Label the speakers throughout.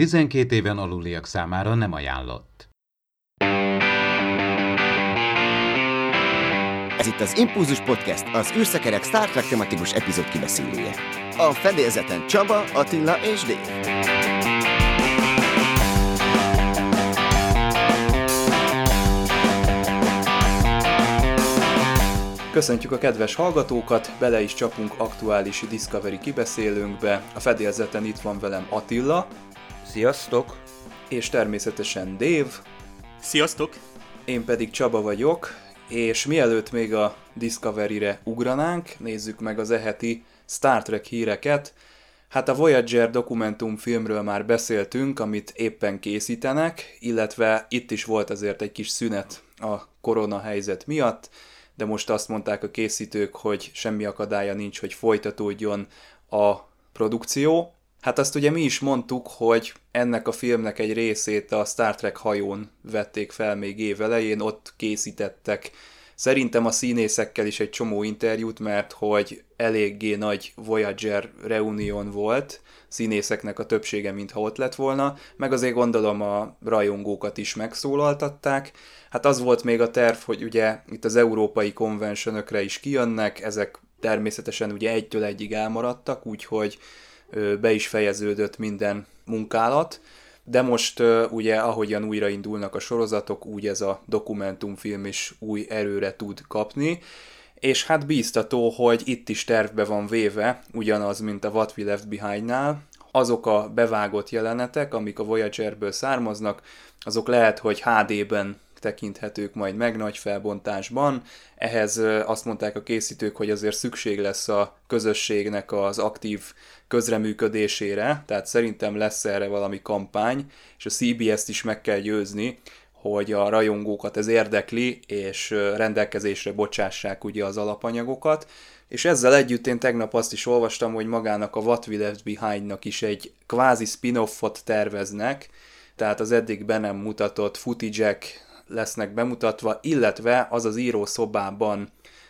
Speaker 1: 12 éven aluliak számára nem ajánlott.
Speaker 2: Ez itt az Impulzus Podcast, az űrszekerek Star Trek tematikus epizód kibeszélője. A fedélzeten Csaba, Attila és Dave.
Speaker 3: Köszöntjük a kedves hallgatókat, bele is csapunk aktuális Discovery kibeszélőnkbe. A fedélzeten itt van velem Attila.
Speaker 4: Sziasztok!
Speaker 3: És természetesen Dave.
Speaker 5: Sziasztok!
Speaker 3: Én pedig Csaba vagyok, és mielőtt még a Discovery-re ugranánk, nézzük meg az eheti Star Trek híreket. Hát a Voyager dokumentumfilmről már beszéltünk, amit éppen készítenek, illetve itt is volt azért egy kis szünet a korona helyzet miatt, de most azt mondták a készítők, hogy semmi akadálya nincs, hogy folytatódjon a produkció. Hát azt ugye mi is mondtuk, hogy ennek a filmnek egy részét a Star Trek hajón vették fel még év elején, ott készítettek szerintem a színészekkel is egy csomó interjút, mert hogy eléggé nagy Voyager reunión volt, színészeknek a többsége mintha ott lett volna, meg azért gondolom a rajongókat is megszólaltatták. Hát az volt még a terv, hogy ugye itt az európai konvencionökre is kijönnek, ezek természetesen ugye egytől egyig elmaradtak, úgyhogy be is fejeződött minden munkálat, de most ugye ahogyan újraindulnak a sorozatok, úgy ez a dokumentumfilm is új erőre tud kapni, és hát bíztató, hogy itt is tervbe van véve, ugyanaz, mint a What We Left Behind-nál, azok a bevágott jelenetek, amik a Voyagerből származnak, azok lehet, hogy HD-ben tekinthetők majd meg nagy felbontásban. Ehhez azt mondták a készítők, hogy azért szükség lesz a közösségnek az aktív közreműködésére, tehát szerintem lesz erre valami kampány, és a CBS-t is meg kell győzni, hogy a rajongókat ez érdekli, és rendelkezésre bocsássák ugye az alapanyagokat, és ezzel együtt én tegnap azt is olvastam, hogy magának a What We Left Behind-nak is egy kvázi spin-offot terveznek, tehát az eddig be nem mutatott footage lesznek bemutatva, illetve az az írószobában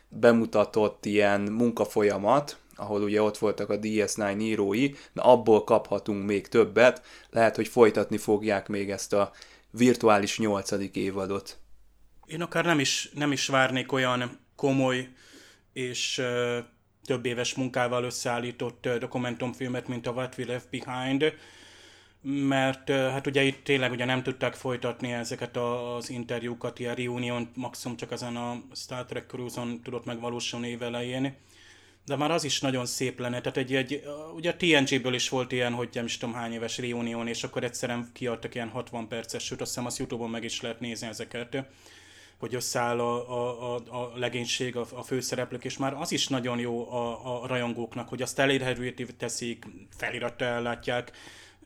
Speaker 3: bemutatott ilyen munkafolyamat, ahol ugye ott voltak a DS9 írói, na abból kaphatunk még többet, lehet, hogy folytatni fogják még ezt a virtuális nyolcadik évadot.
Speaker 5: Én akár nem is, nem is várnék olyan komoly és uh, több éves munkával összeállított uh, dokumentumfilmet, mint a What We Left Behind, mert hát ugye itt tényleg ugye nem tudták folytatni ezeket az interjúkat, ilyen reunion maximum csak ezen a Star Trek Cruise-on tudott megvalósulni év elején. De már az is nagyon szép lenne, tehát egy, egy ugye a TNG-ből is volt ilyen, hogy nem is tudom hány éves reunion, és akkor egyszerűen kiadtak ilyen 60 perces, sőt azt hiszem azt Youtube-on meg is lehet nézni ezeket hogy összeáll a, a, a, a legénység, a, a főszereplők, és már az is nagyon jó a, a rajongóknak, hogy azt elérhetővé teszik, felirattal ellátják,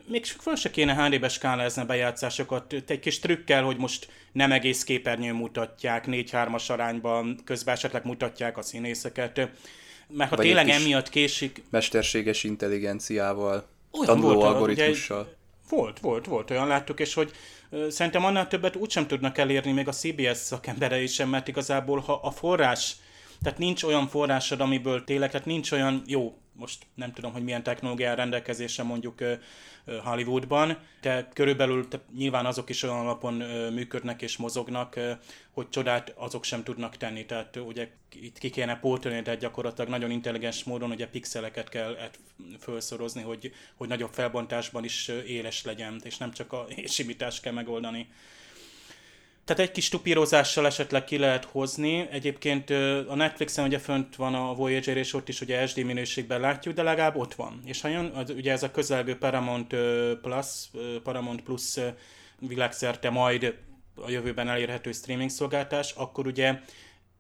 Speaker 5: még föl se kéne HD-be skálázni a bejátszásokat, egy kis trükkel, hogy most nem egész képernyőn mutatják, 4-3-as arányban, közben esetleg mutatják a színészeket, mert ha Vagy tényleg emiatt késik...
Speaker 3: Mesterséges intelligenciával, olyan tanuló volt, algoritmussal. Ugye,
Speaker 5: volt, volt, volt, olyan láttuk, és hogy szerintem annál többet úgysem tudnak elérni még a CBS szakemberei sem, mert igazából ha a forrás, tehát nincs olyan forrásod, amiből tényleg, tehát nincs olyan, jó, most nem tudom, hogy milyen technológia rendelkezésre mondjuk Hollywoodban, de körülbelül te, nyilván azok is olyan alapon működnek és mozognak, hogy csodát azok sem tudnak tenni. Tehát ugye itt ki kéne pótolni, de gyakorlatilag nagyon intelligens módon ugye pixeleket kell felszorozni, hogy, hogy nagyobb felbontásban is éles legyen, és nem csak a simítást kell megoldani. Tehát egy kis tupírozással esetleg ki lehet hozni. Egyébként a Netflixen ugye fönt van a Voyager, és ott is ugye SD minőségben látjuk, de legalább ott van. És ha jön, az, ugye ez a közelgő Paramount Plus, Paramount Plus világszerte majd a jövőben elérhető streaming szolgáltás, akkor ugye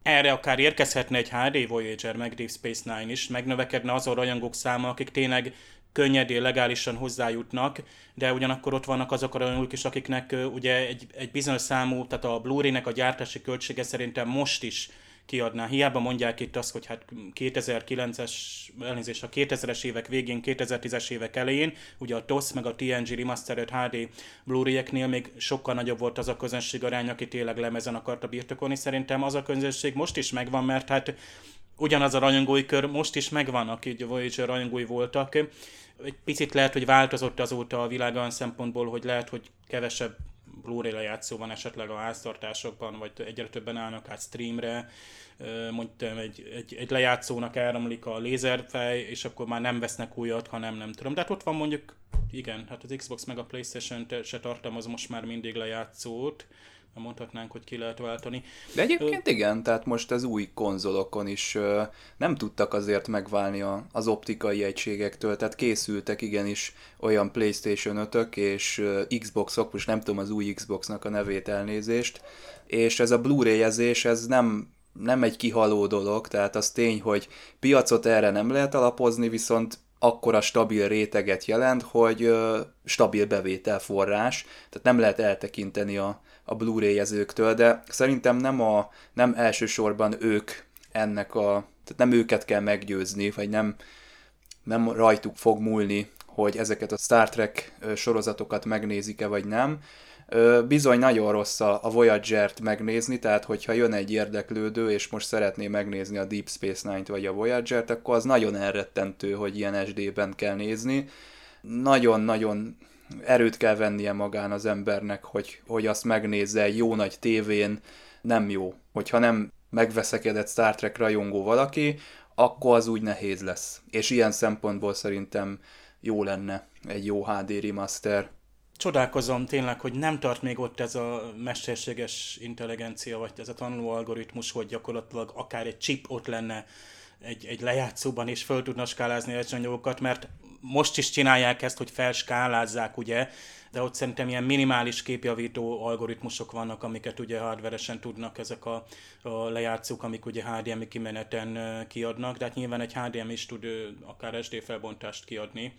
Speaker 5: erre akár érkezhetne egy HD Voyager, meg Deep Space Nine is, megnövekedne azon rajongók száma, akik tényleg könnyedén, legálisan hozzájutnak, de ugyanakkor ott vannak azok a rajongók is, akiknek ugye egy, egy bizonyos számú, tehát a Blu-ray-nek a gyártási költsége szerintem most is kiadná. Hiába mondják itt azt, hogy hát 2009-es, elnézést, a 2000-es évek végén, 2010-es évek elején, ugye a TOS meg a TNG Remastered HD Blu-ray-eknél még sokkal nagyobb volt az a közönség arány, aki tényleg lemezen akarta birtokolni. Szerintem az a közönség most is megvan, mert hát ugyanaz a rajongói kör most is megvan, akik a Voyager rajongói voltak. Egy picit lehet, hogy változott azóta a világ olyan szempontból, hogy lehet, hogy kevesebb Blu-ray lejátszó van esetleg a háztartásokban, vagy egyre többen állnak át streamre, mondtam, egy, egy, egy lejátszónak elromlik a lézerfej, és akkor már nem vesznek újat, hanem nem tudom. De hát ott van mondjuk, igen, hát az Xbox meg a Playstation se tartalmaz most már mindig lejátszót, mondhatnánk, hogy ki lehet váltani.
Speaker 3: De egyébként Ö... igen, tehát most az új konzolokon is ö, nem tudtak azért megválni a, az optikai egységektől, tehát készültek igenis olyan PlayStation 5-ök és ö, Xboxok, most nem tudom az új Xboxnak a nevét elnézést, és ez a Blu-ray-ezés, ez nem nem egy kihaló dolog, tehát az tény, hogy piacot erre nem lehet alapozni, viszont akkora stabil réteget jelent, hogy ö, stabil bevételforrás, tehát nem lehet eltekinteni a, a Blu-ray-ezőktől, de szerintem nem, a, nem elsősorban ők ennek a, tehát nem őket kell meggyőzni, vagy nem, nem rajtuk fog múlni, hogy ezeket a Star Trek sorozatokat megnézik-e vagy nem. Bizony nagyon rossz a Voyager-t megnézni, tehát hogyha jön egy érdeklődő, és most szeretné megnézni a Deep Space Nine-t vagy a Voyager-t, akkor az nagyon elrettentő, hogy ilyen SD-ben kell nézni. Nagyon-nagyon erőt kell vennie magán az embernek, hogy, hogy azt megnézze jó nagy tévén, nem jó. Hogyha nem megveszekedett Star Trek rajongó valaki, akkor az úgy nehéz lesz. És ilyen szempontból szerintem jó lenne egy jó HD remaster.
Speaker 5: Csodálkozom tényleg, hogy nem tart még ott ez a mesterséges intelligencia, vagy ez a tanuló algoritmus, hogy gyakorlatilag akár egy chip ott lenne egy, egy lejátszóban, és föl tudna skálázni a mert most is csinálják ezt, hogy felskálázzák, ugye, de ott szerintem ilyen minimális képjavító algoritmusok vannak, amiket ugye hardveresen tudnak ezek a, a lejátszók, amik ugye HDMI kimeneten kiadnak, de hát nyilván egy HDMI is tud akár SD felbontást kiadni.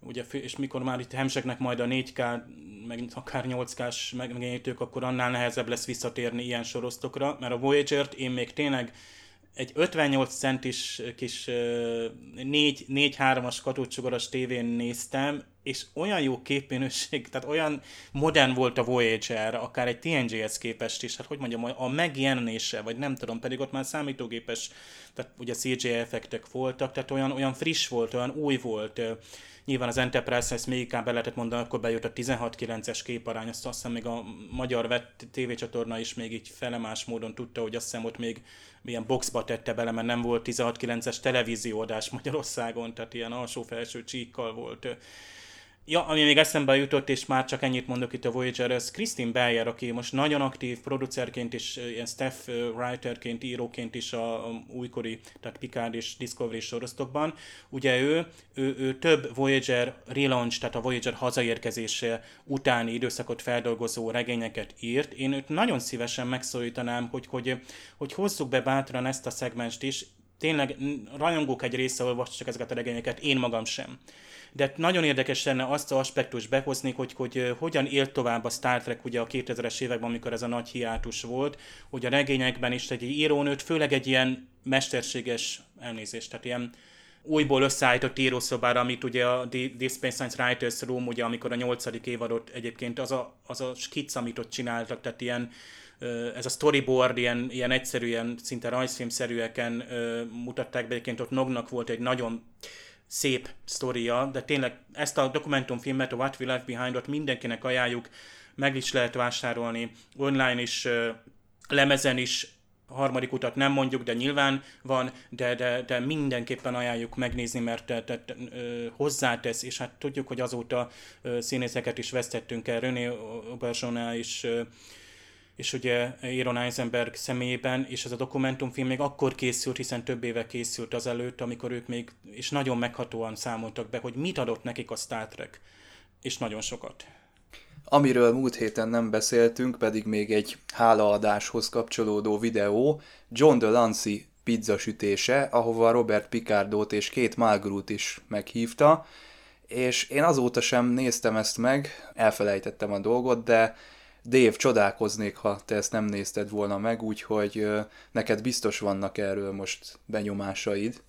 Speaker 5: Ugye, és mikor már itt hemseknek majd a 4K, meg akár 8K-s megjelenítők, akkor annál nehezebb lesz visszatérni ilyen sorosztokra, mert a Voyager-t én még tényleg egy 58 centis kis 4-3-as katócsugaras tévén néztem, és olyan jó képminőség, tehát olyan modern volt a Voyager, akár egy TNG-hez képest is, hát hogy mondjam, a megjelenése, vagy nem tudom, pedig ott már számítógépes, tehát ugye CGI effektek voltak, tehát olyan, olyan friss volt, olyan új volt, Nyilván az Enterprise ezt még inkább be lehetett mondani, akkor bejött a 16-9-es képarány, azt hiszem még a magyar vett tévécsatorna is még így felemás módon tudta, hogy azt hiszem ott még milyen boxba tette bele, mert nem volt 16-9-es televízióadás Magyarországon, tehát ilyen alsó-felső csíkkal volt Ja, ami még eszembe jutott, és már csak ennyit mondok itt a Voyager, ez Christine Bayer, aki most nagyon aktív producerként és ilyen staff writerként, íróként is a, a újkori, tehát Picard és Discovery sorozatokban. Ugye ő, ő, ő több Voyager relaunch, tehát a Voyager hazaérkezése utáni időszakot feldolgozó regényeket írt. Én őt nagyon szívesen megszólítanám, hogy, hogy, hogy hozzuk be bátran ezt a szegmest is. Tényleg rajongók egy része olvassa csak ezeket a regényeket, én magam sem de nagyon érdekes lenne azt az aspektus behozni, hogy, hogy hogyan élt tovább a Star Trek ugye a 2000-es években, amikor ez a nagy hiátus volt, hogy a regényekben is egy írónőt, főleg egy ilyen mesterséges elnézést, tehát ilyen újból összeállított írószobára, amit ugye a Deep Space Science Writers Room, ugye amikor a nyolcadik évadot egyébként az a, az a skic, amit ott csináltak, tehát ilyen ez a storyboard ilyen, ilyen egyszerűen, szinte rajzfilmszerűeken mutatták be, egyébként ott Nognak volt egy nagyon szép sztoria, de tényleg ezt a dokumentumfilmet, a What We Left Behind-ot mindenkinek ajánljuk, meg is lehet vásárolni, online is, lemezen is, harmadik utat nem mondjuk, de nyilván van, de, de, de mindenképpen ajánljuk megnézni, mert te, te, te, hozzátesz, és hát tudjuk, hogy azóta színészeket is vesztettünk el, René Auberjonois is és ugye Aaron Eisenberg személyében, és ez a dokumentumfilm még akkor készült, hiszen több éve készült az előtt, amikor ők még, és nagyon meghatóan számoltak be, hogy mit adott nekik a Star Trek, és nagyon sokat.
Speaker 3: Amiről múlt héten nem beszéltünk, pedig még egy hálaadáshoz kapcsolódó videó, John Delancey pizzasütése, ahova Robert Picardot és két Malgrut is meghívta, és én azóta sem néztem ezt meg, elfelejtettem a dolgot, de Dave, csodálkoznék, ha te ezt nem nézted volna meg, úgyhogy neked biztos vannak erről most benyomásaid.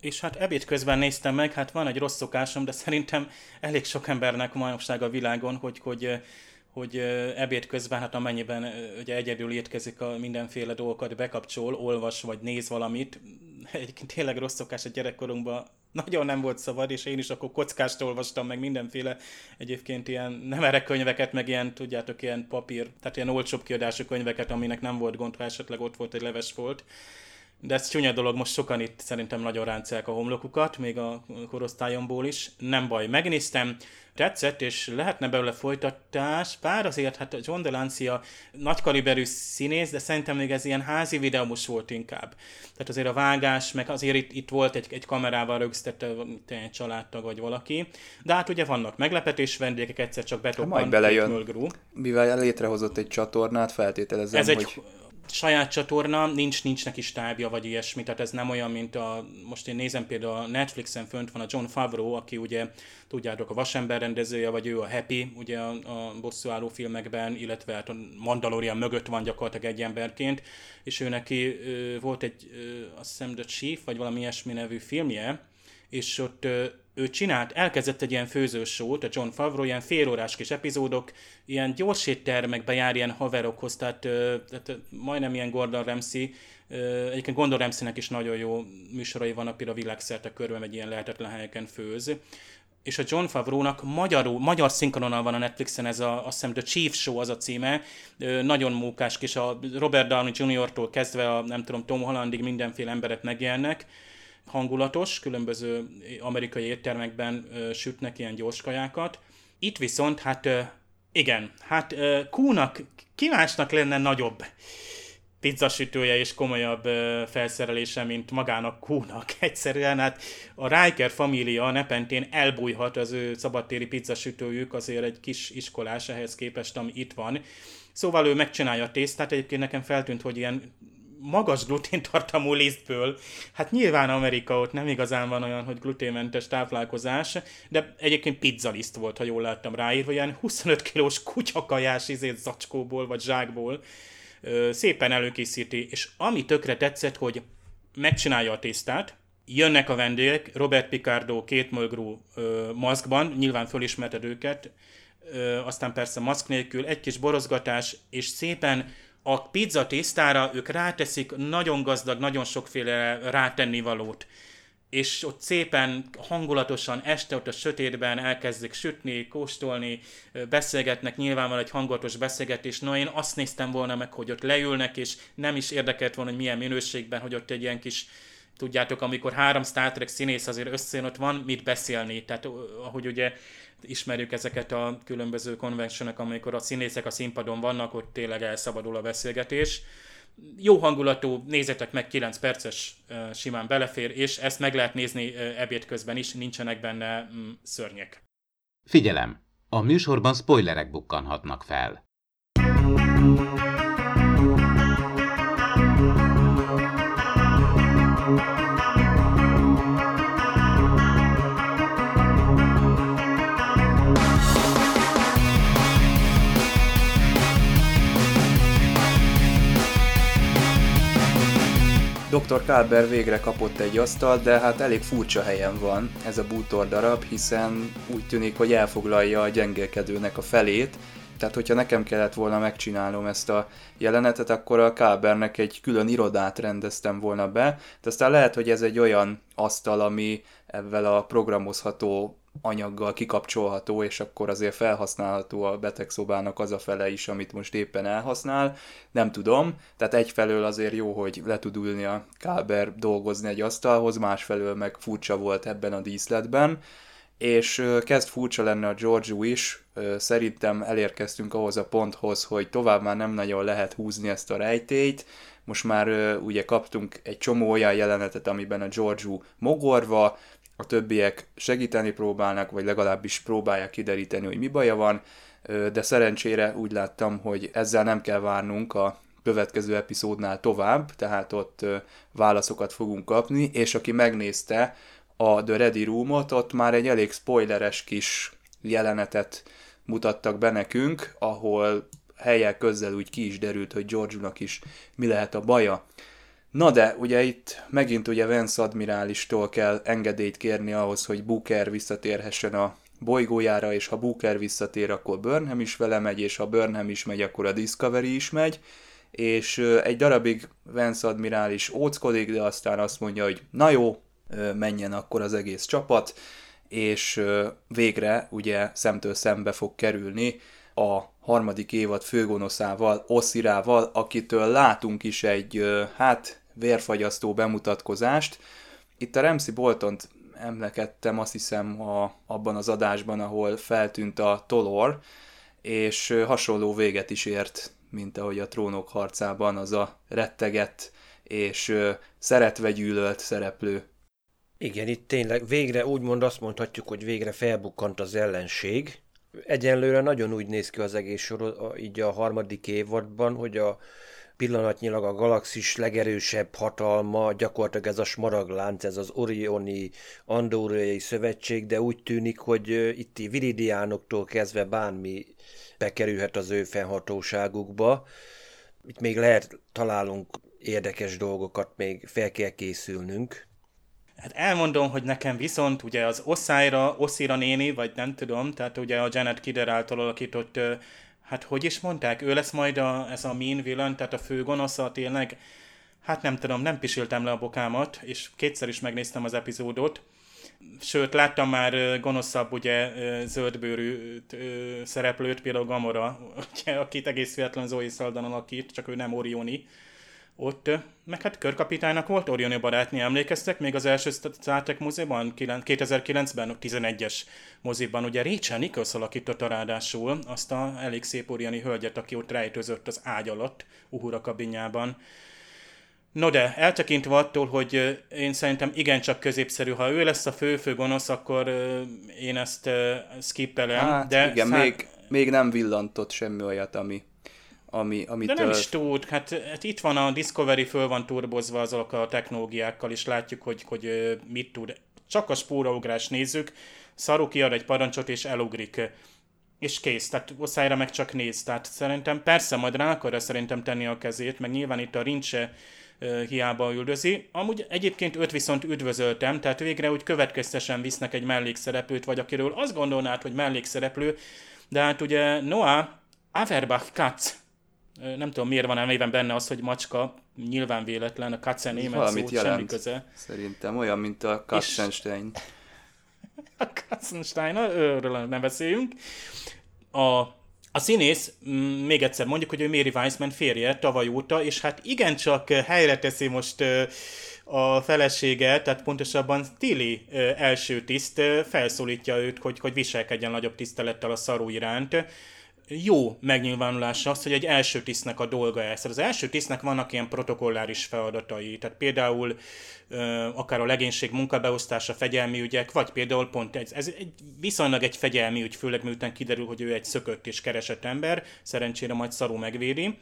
Speaker 5: És hát ebéd közben néztem meg, hát van egy rossz szokásom, de szerintem elég sok embernek manapság a világon, hogy, hogy hogy ebéd közben, hát amennyiben ugye egyedül étkezik a mindenféle dolgokat, bekapcsol, olvas vagy néz valamit, egyébként tényleg rossz szokás a gyerekkorunkban, nagyon nem volt szabad, és én is akkor kockást olvastam, meg mindenféle egyébként ilyen nem erre könyveket, meg ilyen, tudjátok, ilyen papír, tehát ilyen olcsóbb kiadású könyveket, aminek nem volt gond, ha esetleg ott volt egy leves volt de ez csúnya dolog, most sokan itt szerintem nagyon ráncák a homlokukat, még a korosztályomból is. Nem baj, megnéztem, tetszett, és lehetne belőle folytatás, bár azért hát John Delancia nagy kaliberű színész, de szerintem még ez ilyen házi videós volt inkább. Tehát azért a vágás, meg azért itt, itt volt egy, egy kamerával rögzített egy családtag vagy valaki, de hát ugye vannak meglepetés vendégek, egyszer csak betoppant
Speaker 3: majd belejön. Mivel létrehozott egy csatornát, feltételezem,
Speaker 5: ez
Speaker 3: hogy...
Speaker 5: egy saját csatorna, nincs, nincs neki stábja, vagy ilyesmi, tehát ez nem olyan, mint a, most én nézem például a Netflixen fönt van a John Favreau, aki ugye, tudjátok, a Vasember rendezője, vagy ő a Happy, ugye a, a bosszúálló filmekben, illetve hát a Mandalorian mögött van gyakorlatilag egy emberként, és ő neki volt egy, ö, azt hiszem The Chief, vagy valami ilyesmi nevű filmje, és ott ö, ő csinált, elkezdett egy ilyen főzős a John Favreau, ilyen félórás kis epizódok, ilyen gyors éttermekbe jár ilyen haverokhoz, tehát, tehát majdnem ilyen Gordon Ramsay, egyébként Gordon Ramsaynek is nagyon jó műsorai vannak, például világszerte körben egy ilyen lehetetlen helyeken főz, és a John Favreau-nak magyar szinkrononnal van a Netflixen, ez a, azt hiszem The Chief Show az a címe, nagyon mókás kis, a Robert Downey Jr.-tól kezdve a, nem tudom, Tom Hollandig mindenféle emberek megjelennek, hangulatos, különböző amerikai éttermekben sütnek ilyen gyors kajákat. Itt viszont, hát igen, hát Kúnak, kívásnak lenne nagyobb pizzasütője és komolyabb felszerelése, mint magának Kúnak. Egyszerűen hát a Riker família nepentén elbújhat az ő szabadtéri pizzasütőjük, azért egy kis iskolás ehhez képest, ami itt van. Szóval ő megcsinálja a tésztát, egyébként nekem feltűnt, hogy ilyen magas gluténtartalmú lisztből. Hát nyilván Amerika ott nem igazán van olyan, hogy gluténmentes táplálkozás, de egyébként pizzaliszt volt, ha jól láttam ráírva, ilyen 25 kilós kutyakajás izét zacskóból vagy zsákból szépen előkészíti, és ami tökre tetszett, hogy megcsinálja a tésztát, jönnek a vendégek, Robert Picardo két mögrú maszkban, nyilván fölismerted őket, ö, aztán persze maszk nélkül, egy kis borozgatás, és szépen a pizza tésztára ők ráteszik nagyon gazdag, nagyon sokféle rátennivalót és ott szépen hangulatosan este ott a sötétben elkezdik sütni, kóstolni, beszélgetnek, nyilván van egy hangulatos beszélgetés. No, én azt néztem volna meg, hogy ott leülnek, és nem is érdekelt volna, hogy milyen minőségben, hogy ott egy ilyen kis tudjátok, amikor három Star Trek színész azért összejön, ott van mit beszélni. Tehát ahogy ugye ismerjük ezeket a különböző konvencionok, amikor a színészek a színpadon vannak, ott tényleg elszabadul a beszélgetés. Jó hangulatú, nézzetek meg, 9 perces simán belefér, és ezt meg lehet nézni ebéd közben is, nincsenek benne mm, szörnyek.
Speaker 1: Figyelem! A műsorban spoilerek bukkanhatnak fel.
Speaker 3: Dr. Kalber végre kapott egy asztal, de hát elég furcsa helyen van ez a bútor darab, hiszen úgy tűnik, hogy elfoglalja a gyengélkedőnek a felét, tehát hogyha nekem kellett volna megcsinálnom ezt a jelenetet, akkor a Kalbernek egy külön irodát rendeztem volna be, de aztán lehet, hogy ez egy olyan asztal, ami ebben a programozható anyaggal kikapcsolható, és akkor azért felhasználható a betegszobának az a fele is, amit most éppen elhasznál. Nem tudom, tehát egyfelől azért jó, hogy le tud ülni a Káber dolgozni egy asztalhoz, másfelől meg furcsa volt ebben a díszletben, és kezd furcsa lenne a George is, szerintem elérkeztünk ahhoz a ponthoz, hogy tovább már nem nagyon lehet húzni ezt a rejtélyt, most már ugye kaptunk egy csomó olyan jelenetet, amiben a George mogorva, a többiek segíteni próbálnak, vagy legalábbis próbálják kideríteni, hogy mi baja van, de szerencsére úgy láttam, hogy ezzel nem kell várnunk a következő epizódnál tovább, tehát ott válaszokat fogunk kapni, és aki megnézte a The Ready Room-ot, ott már egy elég spoileres kis jelenetet mutattak be nekünk, ahol helyek közel úgy ki is derült, hogy George-nak is mi lehet a baja. Na de, ugye itt megint ugye Vance admirálistól kell engedélyt kérni ahhoz, hogy Booker visszatérhessen a bolygójára, és ha Booker visszatér, akkor Burnham is vele megy, és ha Burnham is megy, akkor a Discovery is megy, és egy darabig Vance admirális óckodik, de aztán azt mondja, hogy na jó, menjen akkor az egész csapat, és végre ugye szemtől szembe fog kerülni a harmadik évad főgonoszával, Oszirával, akitől látunk is egy, hát, vérfagyasztó bemutatkozást. Itt a Ramsey Boltont emlekedtem azt hiszem a, abban az adásban, ahol feltűnt a Tolor, és hasonló véget is ért, mint ahogy a trónok harcában az a rettegett és szeretve gyűlölt szereplő.
Speaker 4: Igen, itt tényleg végre úgymond azt mondhatjuk, hogy végre felbukkant az ellenség. Egyenlőre nagyon úgy néz ki az egész sor, így a harmadik évadban, hogy a pillanatnyilag a galaxis legerősebb hatalma gyakorlatilag ez a smaraglánc, ez az Orioni Andorrai szövetség, de úgy tűnik, hogy itt viridiánoktól kezdve bármi bekerülhet az ő fennhatóságukba. Itt még lehet, találunk érdekes dolgokat, még fel kell készülnünk.
Speaker 5: Hát elmondom, hogy nekem viszont ugye az Oszájra, Oszira néni, vagy nem tudom, tehát ugye a Janet Kidder által alakított, hát hogy is mondták, ő lesz majd a, ez a mean villain, tehát a fő gonosza tényleg, hát nem tudom, nem pisiltem le a bokámat, és kétszer is megnéztem az epizódot, Sőt, láttam már gonoszabb, ugye, zöldbőrű szereplőt, például Gamora, ugye, akit egész véletlen Zoe Saldan alakít, csak ő nem Orioni ott, meg hát körkapitánynak volt Orioni barátnő, emlékeztek? Még az első Star Trek moziban, 2009-ben, 11-es moziban, ugye Rachel Nichols alakította ráadásul azt a elég szép Orioni hölgyet, aki ott rejtőzött az ágy alatt, Uhura kabinjában. No de, eltekintve attól, hogy én szerintem igencsak középszerű, ha ő lesz a fő-fő gonosz, akkor én ezt skippelem.
Speaker 3: Hát
Speaker 5: de
Speaker 3: igen,
Speaker 5: szá-
Speaker 3: még, még nem villantott semmi olyat, ami, ami,
Speaker 5: De
Speaker 3: amitől...
Speaker 5: nem is tud, hát, hát itt van a Discovery, föl van turbozva azokkal a technológiákkal, és látjuk, hogy, hogy mit tud. Csak a spóraugrás nézzük, Szaru kiad egy parancsot, és elugrik. És kész, tehát Oszájra meg csak néz. Tehát szerintem persze majd rá akarja szerintem tenni a kezét, meg nyilván itt a rincse hiába üldözi. Amúgy egyébként őt viszont üdvözöltem, tehát végre úgy következtesen visznek egy mellékszereplőt, vagy akiről azt gondolnád, hogy mellékszereplő, de hát ugye Noah Averbach Katz, nem tudom miért van elméven benne az, hogy macska, nyilván véletlen, a Katzen német szó, semmi köze.
Speaker 3: Szerintem olyan, mint a Katzenstein.
Speaker 5: A Katzenstein, őről nem beszéljünk. A, a színész, még egyszer mondjuk, hogy ő Mary Weissman férje tavaly óta, és hát igencsak helyre teszi most a felesége, tehát pontosabban Tilly első tiszt felszólítja őt, hogy, hogy viselkedjen nagyobb tisztelettel a szarú iránt. Jó megnyilvánulása az, hogy egy első tisztnek a dolga ez. Az első tisztnek vannak ilyen protokolláris feladatai, tehát például akár a legénység munkabeosztása, fegyelmi ügyek, vagy például pont ez, ez egy, viszonylag egy fegyelmi ügy, főleg miután kiderül, hogy ő egy szökött és keresett ember, szerencsére majd szarú megvédi.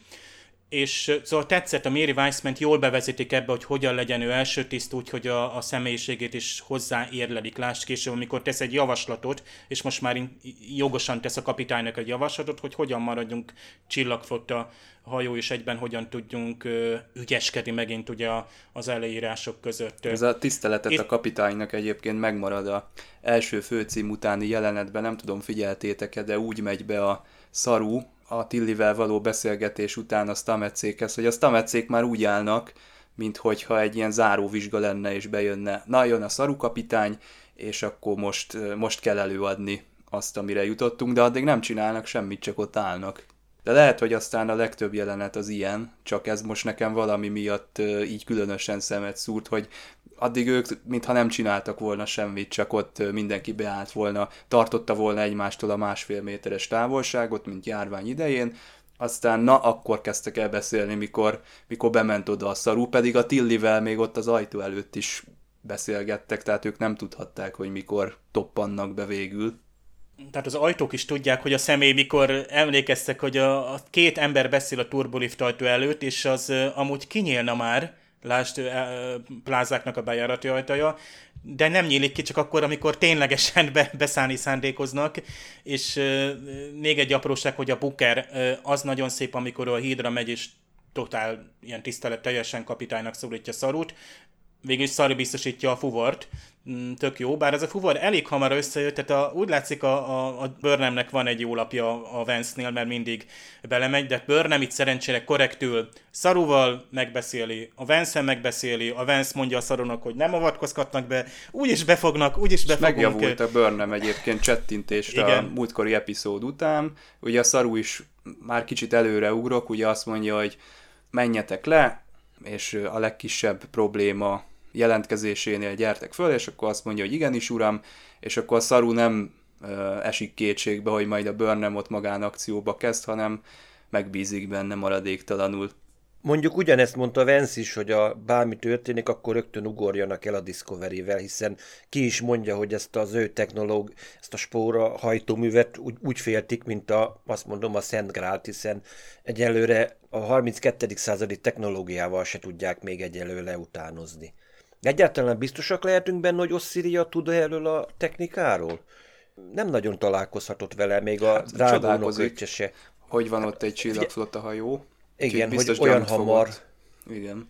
Speaker 5: És szóval tetszett, a Mary Weissman jól bevezetik ebbe, hogy hogyan legyen ő első tiszt, úgy, hogy a, a személyiségét is hozzáérlelik. Lásd később, amikor tesz egy javaslatot, és most már jogosan tesz a kapitánynak egy javaslatot, hogy hogyan maradjunk csillagflotta hajó, és egyben hogyan tudjunk ö, ügyeskedni megint ugye az elejírások között.
Speaker 3: Ez a tiszteletet
Speaker 5: Itt-
Speaker 3: a kapitánynak egyébként megmarad a első főcím utáni jelenetben, nem tudom figyeltétek-e, de úgy megy be a szarú a Tillivel való beszélgetés után a Stamecékhez, hogy a Stamecék már úgy állnak, mint hogyha egy ilyen záróvizsga lenne és bejönne. Na, jön a szaru kapitány, és akkor most, most kell előadni azt, amire jutottunk, de addig nem csinálnak semmit, csak ott állnak. De lehet, hogy aztán a legtöbb jelenet az ilyen, csak ez most nekem valami miatt így különösen szemet szúrt, hogy addig ők, mintha nem csináltak volna semmit, csak ott mindenki beállt volna, tartotta volna egymástól a másfél méteres távolságot, mint járvány idején, aztán na, akkor kezdtek el beszélni, mikor, mikor bement oda a szarú, pedig a Tillivel még ott az ajtó előtt is beszélgettek, tehát ők nem tudhatták, hogy mikor toppannak be végül.
Speaker 5: Tehát az ajtók is tudják, hogy a személy mikor emlékeztek, hogy a, a két ember beszél a turbolift ajtó előtt, és az ö, amúgy kinyílna már, lásd plázáknak a bejárati ajtaja, de nem nyílik ki csak akkor, amikor ténylegesen be, beszállni szándékoznak, és ö, még egy apróság, hogy a Booker ö, az nagyon szép, amikor a hídra megy, és totál ilyen tisztelet teljesen kapitánynak szólítja szarút, végül is Szari biztosítja a fuvart, Mm, tök jó, bár ez a fuvar elég hamar összejött, tehát a, úgy látszik a, a, a Burnhamnek van egy jó lapja a Vance-nél, mert mindig belemegy, de Burnham itt szerencsére korrektül Szaruval megbeszéli, a vance megbeszéli, a Vance mondja a Szarunak, hogy nem avatkozhatnak be, úgyis befognak, úgyis befogunk.
Speaker 3: Megjavult a Burnham egyébként csettintésre Igen. a múltkori epizód után, ugye a Szaru is már kicsit előre ugrok, ugye azt mondja, hogy menjetek le, és a legkisebb probléma jelentkezésénél gyertek föl, és akkor azt mondja, hogy igenis uram, és akkor a szaru nem esik kétségbe, hogy majd a Burnham ott magánakcióba kezd, hanem megbízik benne maradéktalanul.
Speaker 4: Mondjuk ugyanezt mondta Vance is, hogy a bármi történik, akkor rögtön ugorjanak el a Discovery-vel, hiszen ki is mondja, hogy ezt az ő technológ, ezt a spóra hajtóművet úgy, úgy féltik, mint a, azt mondom, a Szent Grált, hiszen egyelőre a 32. századi technológiával se tudják még egyelőre utánozni. Egyáltalán biztosak lehetünk benne, hogy Ossziria tud erről a technikáról? Nem nagyon találkozhatott vele, még a hát, drágónok se.
Speaker 3: Hogy van ott egy csillagflotta hajó.
Speaker 4: Igen, hogy olyan hamar. Fogott.
Speaker 3: Igen.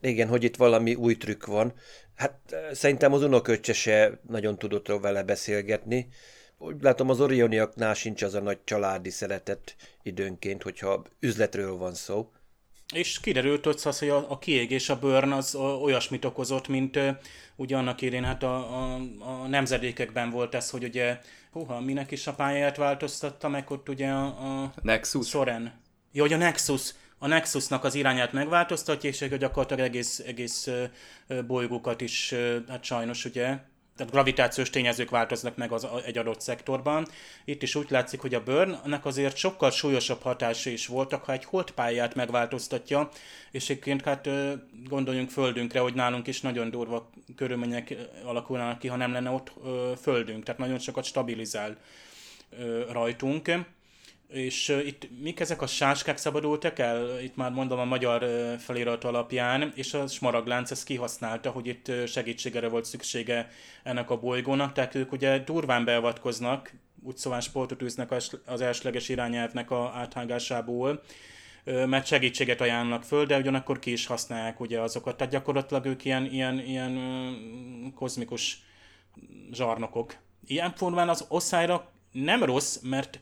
Speaker 4: Igen, hogy itt valami új trükk van. Hát szerintem az unoköccse se nagyon tudott vele beszélgetni. Úgy látom, az Orioniaknál sincs az a nagy családi szeretet időnként, hogyha üzletről van szó.
Speaker 5: És kiderült az, hogy a, a kiégés, a burn az olyasmit okozott, mint ugye annak idén hát a, a, a nemzedékekben volt ez, hogy ugye, húha, minek is a pályáját változtatta meg ott ugye a, a
Speaker 3: Nexus.
Speaker 5: Soren. Jó, hogy a Nexus, a Nexusnak az irányát megváltoztatja, és gyakorlatilag egész, egész bolygókat is, hát sajnos ugye tehát gravitációs tényezők változnak meg az, egy adott szektorban. Itt is úgy látszik, hogy a Burn-nek azért sokkal súlyosabb hatása is voltak, ha egy holdpályát megváltoztatja, és egyébként hát gondoljunk földünkre, hogy nálunk is nagyon durva körülmények alakulnak ki, ha nem lenne ott földünk, tehát nagyon sokat stabilizál rajtunk és uh, itt mik ezek a sáskák szabadultak el? Itt már mondom a magyar uh, felirat alapján, és a smaraglánc ezt kihasználta, hogy itt uh, segítségére volt szüksége ennek a bolygónak, tehát ők ugye durván beavatkoznak, úgy szóval sportot űznek az elsőleges irányelvnek a áthágásából, mert segítséget ajánlnak föl, de ugyanakkor ki is használják ugye azokat. Tehát gyakorlatilag ők ilyen, ilyen, ilyen kozmikus zsarnokok. Ilyen formán az oszályra nem rossz, mert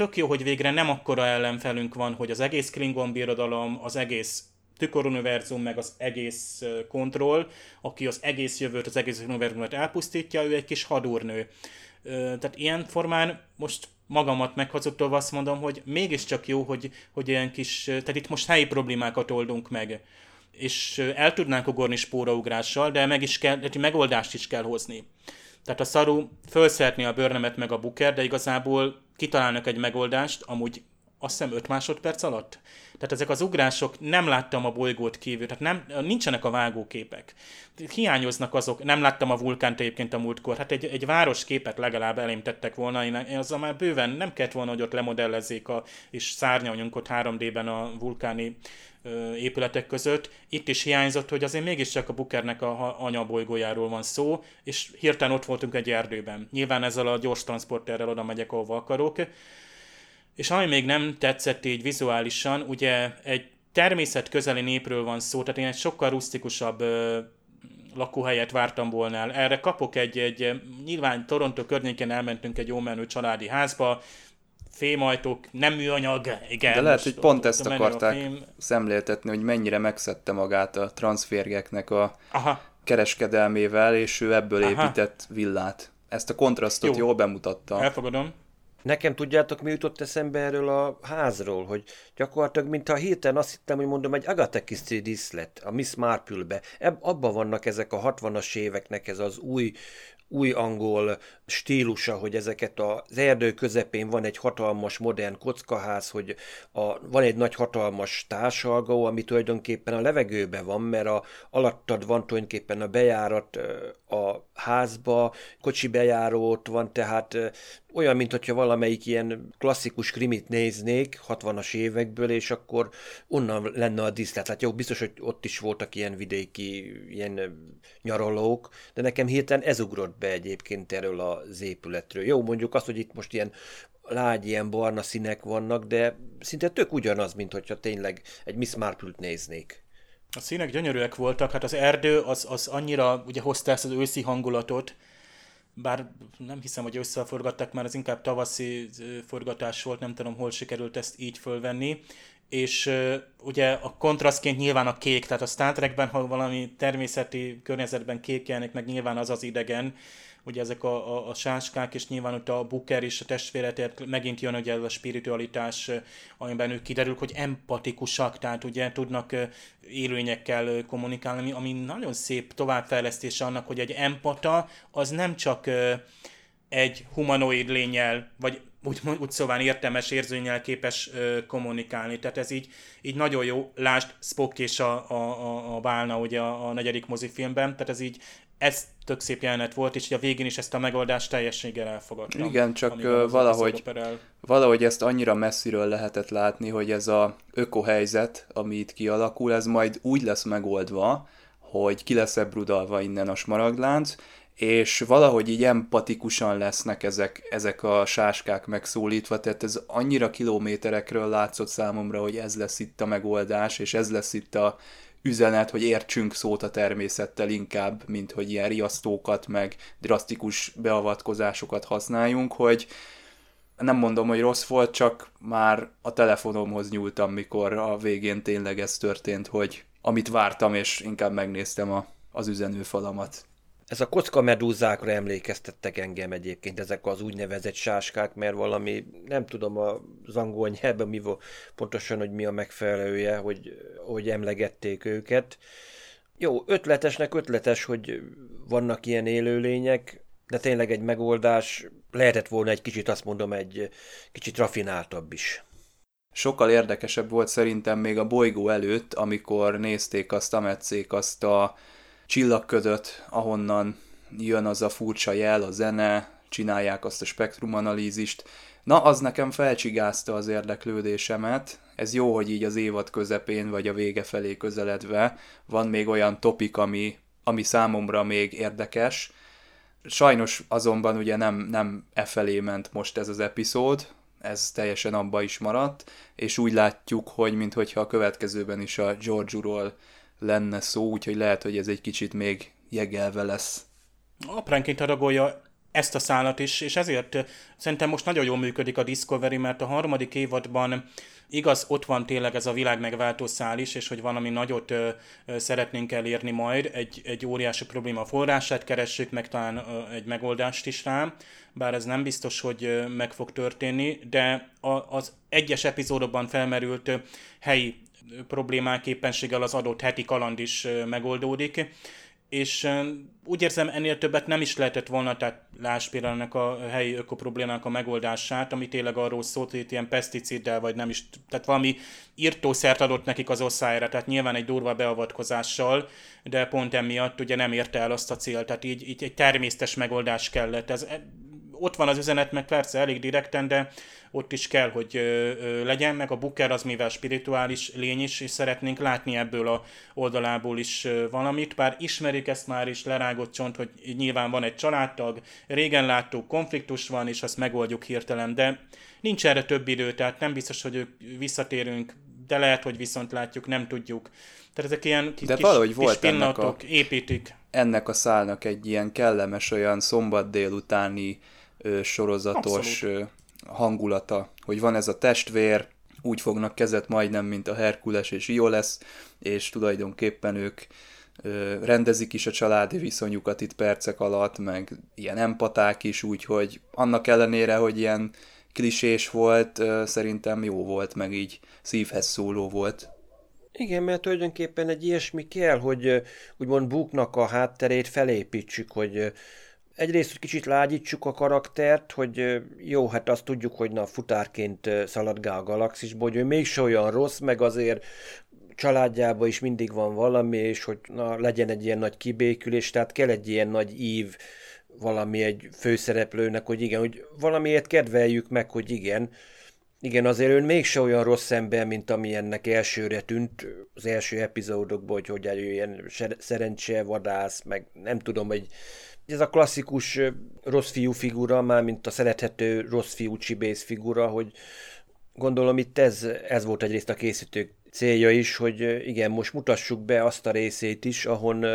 Speaker 5: tök jó, hogy végre nem akkora ellenfelünk van, hogy az egész Klingon birodalom, az egész tüköruniverzum, meg az egész kontroll, aki az egész jövőt, az egész univerzumot elpusztítja, ő egy kis hadúrnő. Tehát ilyen formán most magamat meghazudtolva azt mondom, hogy mégiscsak jó, hogy, hogy ilyen kis, tehát itt most helyi problémákat oldunk meg és el tudnánk ugorni spóraugrással, de meg is kell, megoldást is kell hozni. Tehát a szaru felszeretni a bőrnemet meg a buker, de igazából kitalálnak egy megoldást, amúgy azt hiszem 5 másodperc alatt. Tehát ezek az ugrások, nem láttam a bolygót kívül, tehát nem, nincsenek a vágóképek. Hiányoznak azok, nem láttam a vulkánt egyébként a múltkor, hát egy, egy városképet legalább elémtettek volna, én, én azzal már bőven nem kellett volna, hogy ott lemodellezzék a, és szárnyaljunk ott 3D-ben a vulkáni ö, épületek között. Itt is hiányzott, hogy azért mégiscsak a Bukernek a anyabolygójáról van szó, és hirtelen ott voltunk egy erdőben. Nyilván ezzel a gyors transporterrel oda megyek, ahova akarok. És ami még nem tetszett így vizuálisan, ugye egy természet közeli népről van szó, tehát én egy sokkal rusztikusabb ö, lakóhelyet vártam volna el. Erre kapok egy, egy, nyilván Toronto környékén elmentünk egy jó menő családi házba, fémajtók, nem műanyag, igen.
Speaker 3: De lehet, hogy pont ezt akarták fém... szemléltetni, hogy mennyire megszedte magát a transférgeknek a Aha. kereskedelmével, és ő ebből Aha. épített villát. Ezt a kontrasztot Jó. jól bemutatta.
Speaker 5: Elfogadom.
Speaker 4: Nekem tudjátok, mi jutott eszembe erről a házról, hogy gyakorlatilag, mintha hirtelen azt hittem, hogy mondom, egy Agatha Christie díszlet a Miss Marple-be. Ebb, abban vannak ezek a 60-as éveknek ez az új új angol stílusa, hogy ezeket az erdő közepén van egy hatalmas modern kockaház, hogy a, van egy nagy hatalmas társalgó, ami tulajdonképpen a levegőben van, mert a, alattad van tulajdonképpen a bejárat a házba, kocsi bejáró ott van, tehát olyan, mint hogyha valamelyik ilyen klasszikus krimit néznék 60-as évekből, és akkor onnan lenne a díszlet. Hát jó, biztos, hogy ott is voltak ilyen vidéki, ilyen nyaralók, de nekem hirtelen ez ugrott be egyébként erről az épületről. Jó, mondjuk azt, hogy itt most ilyen lágy, ilyen barna színek vannak, de szinte tök ugyanaz, mint hogyha tényleg egy Miss Marple-t néznék.
Speaker 5: A színek gyönyörűek voltak, hát az erdő az, az annyira ugye hozta ezt az őszi hangulatot, bár nem hiszem, hogy összeforgatták, már az inkább tavaszi forgatás volt, nem tudom, hol sikerült ezt így fölvenni, és ugye a kontrasztként nyilván a kék, tehát a Star Trekben, ha valami természeti környezetben kék jelenik, meg nyilván az az idegen, ugye ezek a, a, a sáskák, és nyilván ott a Booker és a testvéretért megint jön ugye ez a spiritualitás, amiben ők kiderül, hogy empatikusak, tehát ugye tudnak élőnyekkel kommunikálni, ami nagyon szép továbbfejlesztése annak, hogy egy empata az nem csak egy humanoid lényel, vagy úgy, úgy szóval értelmes érzőnyel képes ö, kommunikálni. Tehát ez így, így nagyon jó. Lásd Spock és a, a, a Válna ugye a, a negyedik mozifilmben, tehát ez így ez tök szép jelenet volt, és a végén is ezt a megoldást teljességgel elfogadtam.
Speaker 3: Igen, csak valahogy, valahogy ezt annyira messziről lehetett látni, hogy ez a ökohelyzet, ami itt kialakul, ez majd úgy lesz megoldva, hogy ki lesz ebrudalva innen a smaragdlánc, és valahogy így empatikusan lesznek ezek, ezek a sáskák megszólítva, tehát ez annyira kilométerekről látszott számomra, hogy ez lesz itt a megoldás, és ez lesz itt a üzenet, hogy értsünk szót a természettel inkább, mint hogy ilyen riasztókat, meg drasztikus beavatkozásokat használjunk, hogy nem mondom, hogy rossz volt, csak már a telefonomhoz nyúltam, mikor a végén tényleg ez történt, hogy amit vártam, és inkább megnéztem a, az üzenőfalamat.
Speaker 4: Ez a kocka medúzákra emlékeztettek engem egyébként, ezek az úgynevezett sáskák, mert valami, nem tudom az angol nyelven mi volt, pontosan, hogy mi a megfelelője, hogy, hogy emlegették őket. Jó, ötletesnek ötletes, hogy vannak ilyen élőlények, de tényleg egy megoldás lehetett volna egy kicsit, azt mondom, egy kicsit rafináltabb is.
Speaker 3: Sokkal érdekesebb volt szerintem még a bolygó előtt, amikor nézték azt, ametszék azt a csillagködöt, ahonnan jön az a furcsa jel, a zene, csinálják azt a spektrumanalízist. Na, az nekem felcsigázta az érdeklődésemet. Ez jó, hogy így az évad közepén vagy a vége felé közeledve van még olyan topik, ami, ami számomra még érdekes. Sajnos azonban ugye nem, nem e felé ment most ez az epizód, ez teljesen abba is maradt, és úgy látjuk, hogy mintha a következőben is a George-ról lenne szó, úgyhogy lehet, hogy ez egy kicsit még jegelve lesz.
Speaker 5: Apránként adagolja ezt a szállat is, és ezért szerintem most nagyon jól működik a Discovery, mert a harmadik évadban igaz, ott van tényleg ez a világ megváltó szál is, és hogy valami nagyot ö, ö, szeretnénk elérni majd, egy, egy óriási probléma forrását keressük, meg talán ö, egy megoldást is rá, bár ez nem biztos, hogy ö, meg fog történni, de a, az egyes epizódokban felmerült ö, helyi problémák éppenséggel az adott heti kaland is megoldódik, és úgy érzem, ennél többet nem is lehetett volna, tehát láss például ennek a helyi ökoproblémának a megoldását, ami tényleg arról szólt, hogy ilyen peszticiddel, vagy nem is, tehát valami írtószert adott nekik az osszájára, tehát nyilván egy durva beavatkozással, de pont emiatt ugye nem érte el azt a célt, tehát így, így egy természetes megoldás kellett. Ez, ott van az üzenet, meg persze elég direkten, de ott is kell, hogy ö, ö, legyen, meg a Booker az mivel spirituális lény is, és szeretnénk látni ebből a oldalából is ö, valamit, bár ismerik ezt már is, lerágott csont, hogy nyilván van egy családtag, régen láttuk, konfliktus van, és azt megoldjuk hirtelen, de nincs erre több idő, tehát nem biztos, hogy ők visszatérünk, de lehet, hogy viszont látjuk, nem tudjuk. Tehát ezek ilyen kis,
Speaker 3: de valahogy volt
Speaker 5: kis
Speaker 3: ennek a,
Speaker 5: építik.
Speaker 3: Ennek a szálnak egy ilyen kellemes olyan szombat délutáni sorozatos ö, hangulata, hogy van ez a testvér, úgy fognak kezet majdnem, mint a Herkules és Ioles, és tulajdonképpen ők rendezik is a családi viszonyukat itt percek alatt, meg ilyen empaták is, úgyhogy annak ellenére, hogy ilyen klisés volt, szerintem jó volt, meg így szívhez szóló volt.
Speaker 4: Igen, mert tulajdonképpen egy ilyesmi kell, hogy úgymond buknak a hátterét felépítsük, hogy egyrészt, hogy kicsit lágyítsuk a karaktert, hogy jó, hát azt tudjuk, hogy na futárként szaladgál a galaxisból, hogy ő mégse olyan rossz, meg azért családjában is mindig van valami, és hogy na, legyen egy ilyen nagy kibékülés, tehát kell egy ilyen nagy ív valami egy főszereplőnek, hogy igen, hogy valamiért kedveljük meg, hogy igen, igen, azért ön mégse olyan rossz ember, mint ami ennek elsőre tűnt az első epizódokban, hogy hogy ilyen szerencsevadász, meg nem tudom, hogy ez a klasszikus rossz fiú figura, már mint a szerethető rossz fiú csibész figura, hogy gondolom itt ez, ez volt egyrészt a készítők célja is, hogy igen, most mutassuk be azt a részét is, ahon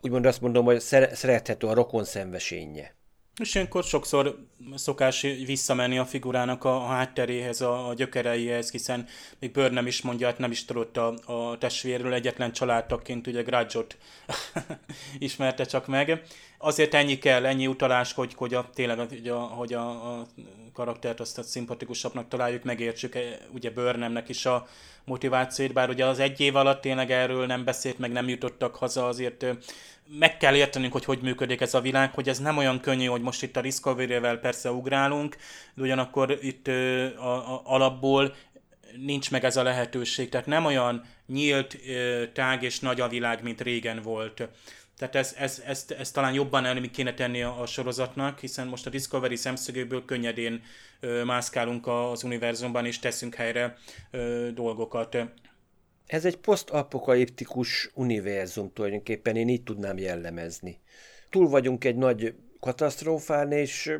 Speaker 4: úgymond azt mondom, hogy szerethető a rokon szenvesénye.
Speaker 5: És ilyenkor sokszor szokás visszamenni a figurának a hátteréhez, a, a gyökereihez, hiszen még Bőr nem is mondja, hát nem is tudott a, a testvérről, egyetlen családtagként ugye Grudge-ot ismerte csak meg. Azért ennyi kell, ennyi utalás, hogy, hogy a, tényleg hogy a, hogy a, a karaktert azt a szimpatikusabbnak találjuk, megértsük e, ugye Burnhamnek is a motivációt, bár ugye az egy év alatt tényleg erről nem beszélt, meg nem jutottak haza, azért meg kell értenünk, hogy hogy működik ez a világ, hogy ez nem olyan könnyű, hogy most itt a Discovery-vel persze ugrálunk, de ugyanakkor itt a, a, alapból nincs meg ez a lehetőség, tehát nem olyan nyílt, tág és nagy a világ, mint régen volt. Tehát ez, ez, ezt, ezt talán jobban elmi kéne tenni a, a sorozatnak, hiszen most a Discovery szemszögéből könnyedén ö, mászkálunk az univerzumban, és teszünk helyre ö, dolgokat.
Speaker 4: Ez egy posztapokaliptikus univerzum tulajdonképpen, én így tudnám jellemezni. Túl vagyunk egy nagy katasztrófán, és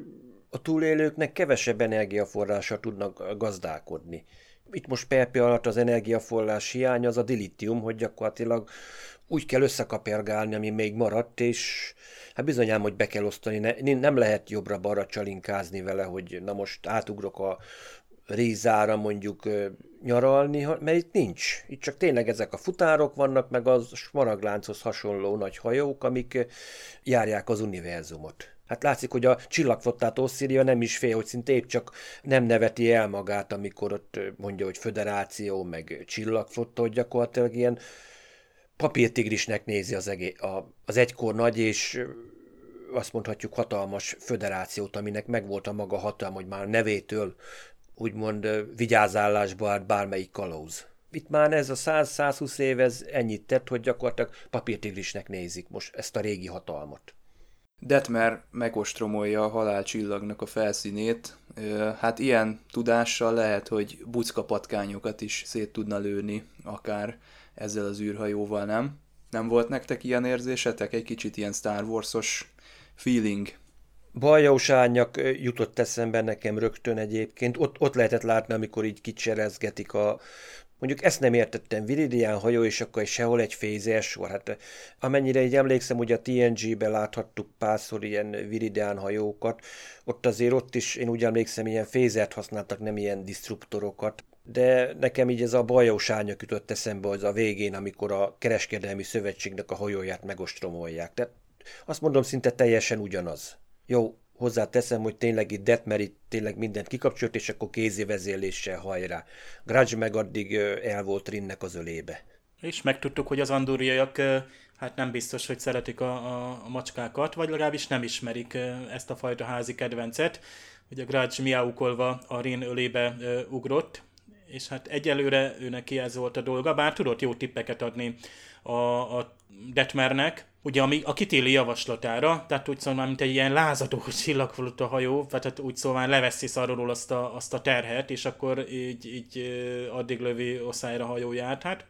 Speaker 4: a túlélőknek kevesebb energiaforrása tudnak gazdálkodni. Itt most perpi alatt az energiaforrás hiány az a dilitium, hogy gyakorlatilag úgy kell összekapergálni, ami még maradt, és hát bizonyám, hogy be kell osztani. Ne, nem lehet jobbra-balra csalinkázni vele, hogy na most átugrok a Rízára mondjuk nyaralni, mert itt nincs. Itt csak tényleg ezek a futárok vannak, meg az smaraglánchoz hasonló nagy hajók, amik járják az univerzumot. Hát látszik, hogy a csillagflottát Osszíria nem is fél, hogy szinte épp csak nem neveti el magát, amikor ott mondja, hogy föderáció, meg csillagflotta, hogy gyakorlatilag ilyen papírtigrisnek nézi az, egé- a, az egykor nagy és azt mondhatjuk hatalmas föderációt, aminek megvolt a maga hatalma, hogy már nevétől úgymond vigyázálásba állt bármelyik kalóz. Itt már ez a 100-120 év ez ennyit tett, hogy gyakorlatilag papírtigrisnek nézik most ezt a régi hatalmat.
Speaker 3: Detmer megostromolja a halálcsillagnak a felszínét. Hát ilyen tudással lehet, hogy buckapatkányokat is szét tudna lőni, akár ezzel az űrhajóval, nem? Nem volt nektek ilyen érzésetek? Egy kicsit ilyen Star Wars-os feeling
Speaker 4: Bajós jutott eszembe nekem rögtön egyébként. Ott, ott lehetett látni, amikor így kicserezgetik a... Mondjuk ezt nem értettem, Viridian hajó, és akkor egy sehol egy fézes sor. Hát amennyire így emlékszem, hogy a TNG-be láthattuk párszor ilyen Viridian hajókat, ott azért ott is, én úgy emlékszem, ilyen fézert használtak, nem ilyen disruptorokat. De nekem így ez a bajós árnyak jutott eszembe az a végén, amikor a kereskedelmi szövetségnek a hajóját megostromolják. Tehát azt mondom, szinte teljesen ugyanaz. Jó, hozzáteszem, hogy tényleg itt Detmer itt tényleg mindent kikapcsolt, és akkor kézi vezérléssel hajrá. Grudge meg addig el volt Rinnek az ölébe.
Speaker 5: És megtudtuk, hogy az andúriaiak hát nem biztos, hogy szeretik a, a, a macskákat, vagy legalábbis nem ismerik ezt a fajta házi kedvencet. Ugye Grudge miaukolva a Rin ölébe ugrott, és hát egyelőre őnek ez volt a dolga, bár tudott jó tippeket adni a, a Detmernek, ugye ami a kitéli javaslatára, tehát úgy szóval, mint egy ilyen lázadó csillagfalutta hajó, tehát úgy szóval leveszi szarról azt a, azt a terhet, és akkor így, így addig lövi oszályra hajóját. Hát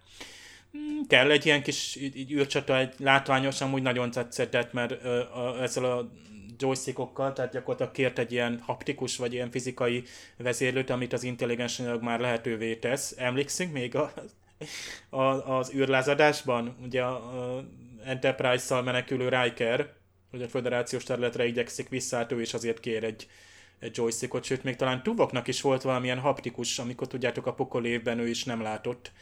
Speaker 5: hmm, kell egy ilyen kis így, űrcsata, egy látványosan úgy nagyon tetszett, mert a, ezzel a joystickokkal, tehát gyakorlatilag kért egy ilyen haptikus vagy ilyen fizikai vezérlőt, amit az intelligens anyag már lehetővé tesz. Emlékszünk még a, a, az űrlázadásban, ugye a, a Enterprise-szal menekülő Riker, hogy a föderációs területre igyekszik vissza, hát ő is azért kér egy, egy joystickot, sőt még talán Tuvoknak is volt valamilyen haptikus, amikor tudjátok a pokolévben ő is nem látott,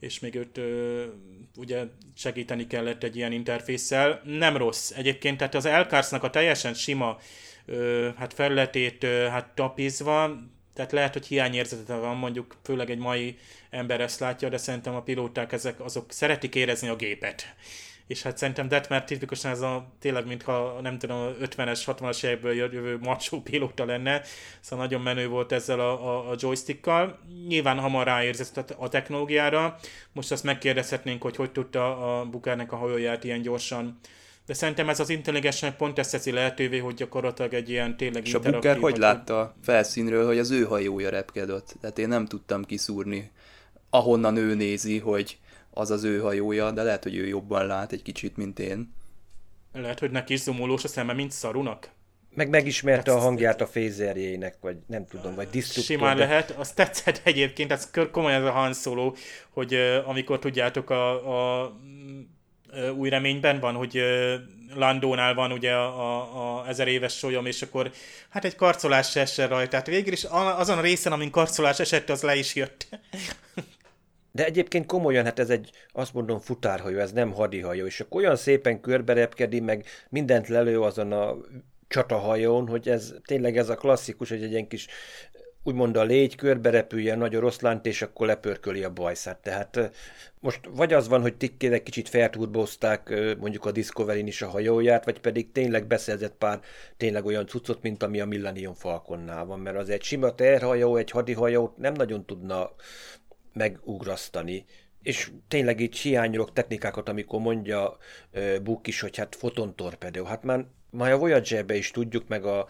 Speaker 5: és még őt ö, ugye segíteni kellett egy ilyen interfésszel. Nem rossz. Egyébként tehát az Elkarsnak a teljesen sima ö, hát felületét ö, hát tapizva, tehát lehet, hogy hiányérzete van, mondjuk főleg egy mai ember ezt látja, de szerintem a pilóták ezek azok szeretik érezni a gépet. És hát szerintem Detmer tipikusan ez a tényleg, mintha nem tudom, 50-es, 60-as évekből jövő macsó pilóta lenne, szóval nagyon menő volt ezzel a, a, a joystickkal. Nyilván hamar ráérzett a technológiára, most azt megkérdezhetnénk, hogy hogy tudta a Bukárnak a hajóját ilyen gyorsan de szerintem ez az intelligens pont ezt teszi lehetővé, hogy gyakorlatilag egy ilyen tényleg
Speaker 3: És a Booker hogy látta a felszínről, hogy az ő hajója repkedett? Tehát én nem tudtam kiszúrni, ahonnan ő nézi, hogy az az ő hajója, de lehet, hogy ő jobban lát egy kicsit, mint én.
Speaker 5: Lehet, hogy neki is zomolós a szeme, mint Szarunak?
Speaker 4: Meg megismerte a hangját a fézerjének, vagy nem tudom, vagy disztruktor.
Speaker 5: Simán
Speaker 4: de-
Speaker 5: lehet, azt tetszett egyébként, ez komolyan ez a Han Solo, hogy uh, amikor tudjátok a, a új reményben van, hogy Landónál van ugye a, a, a ezer éves solyom, és akkor hát egy karcolás se rajta. Tehát végül is azon a részen, amin karcolás esett, az le is jött.
Speaker 4: De egyébként komolyan, hát ez egy, azt mondom, futárhajó, ez nem hadihajó, és akkor olyan szépen körberepkedi, meg mindent lelő azon a csatahajón, hogy ez tényleg ez a klasszikus, hogy egy ilyen kis úgymond a légy körberepülje a nagy oroszlánt, és akkor lepörköli a bajszát. Tehát most vagy az van, hogy tikkére kicsit felturbozták mondjuk a discovery is a hajóját, vagy pedig tényleg beszerzett pár tényleg olyan cuccot, mint ami a Millennium Falconnál van, mert az egy sima terhajó, egy hadihajót nem nagyon tudna megugrasztani. És tényleg így hiányolok technikákat, amikor mondja Book is, hogy hát fotontorpedó. Hát már, már a Voyager-be is tudjuk, meg a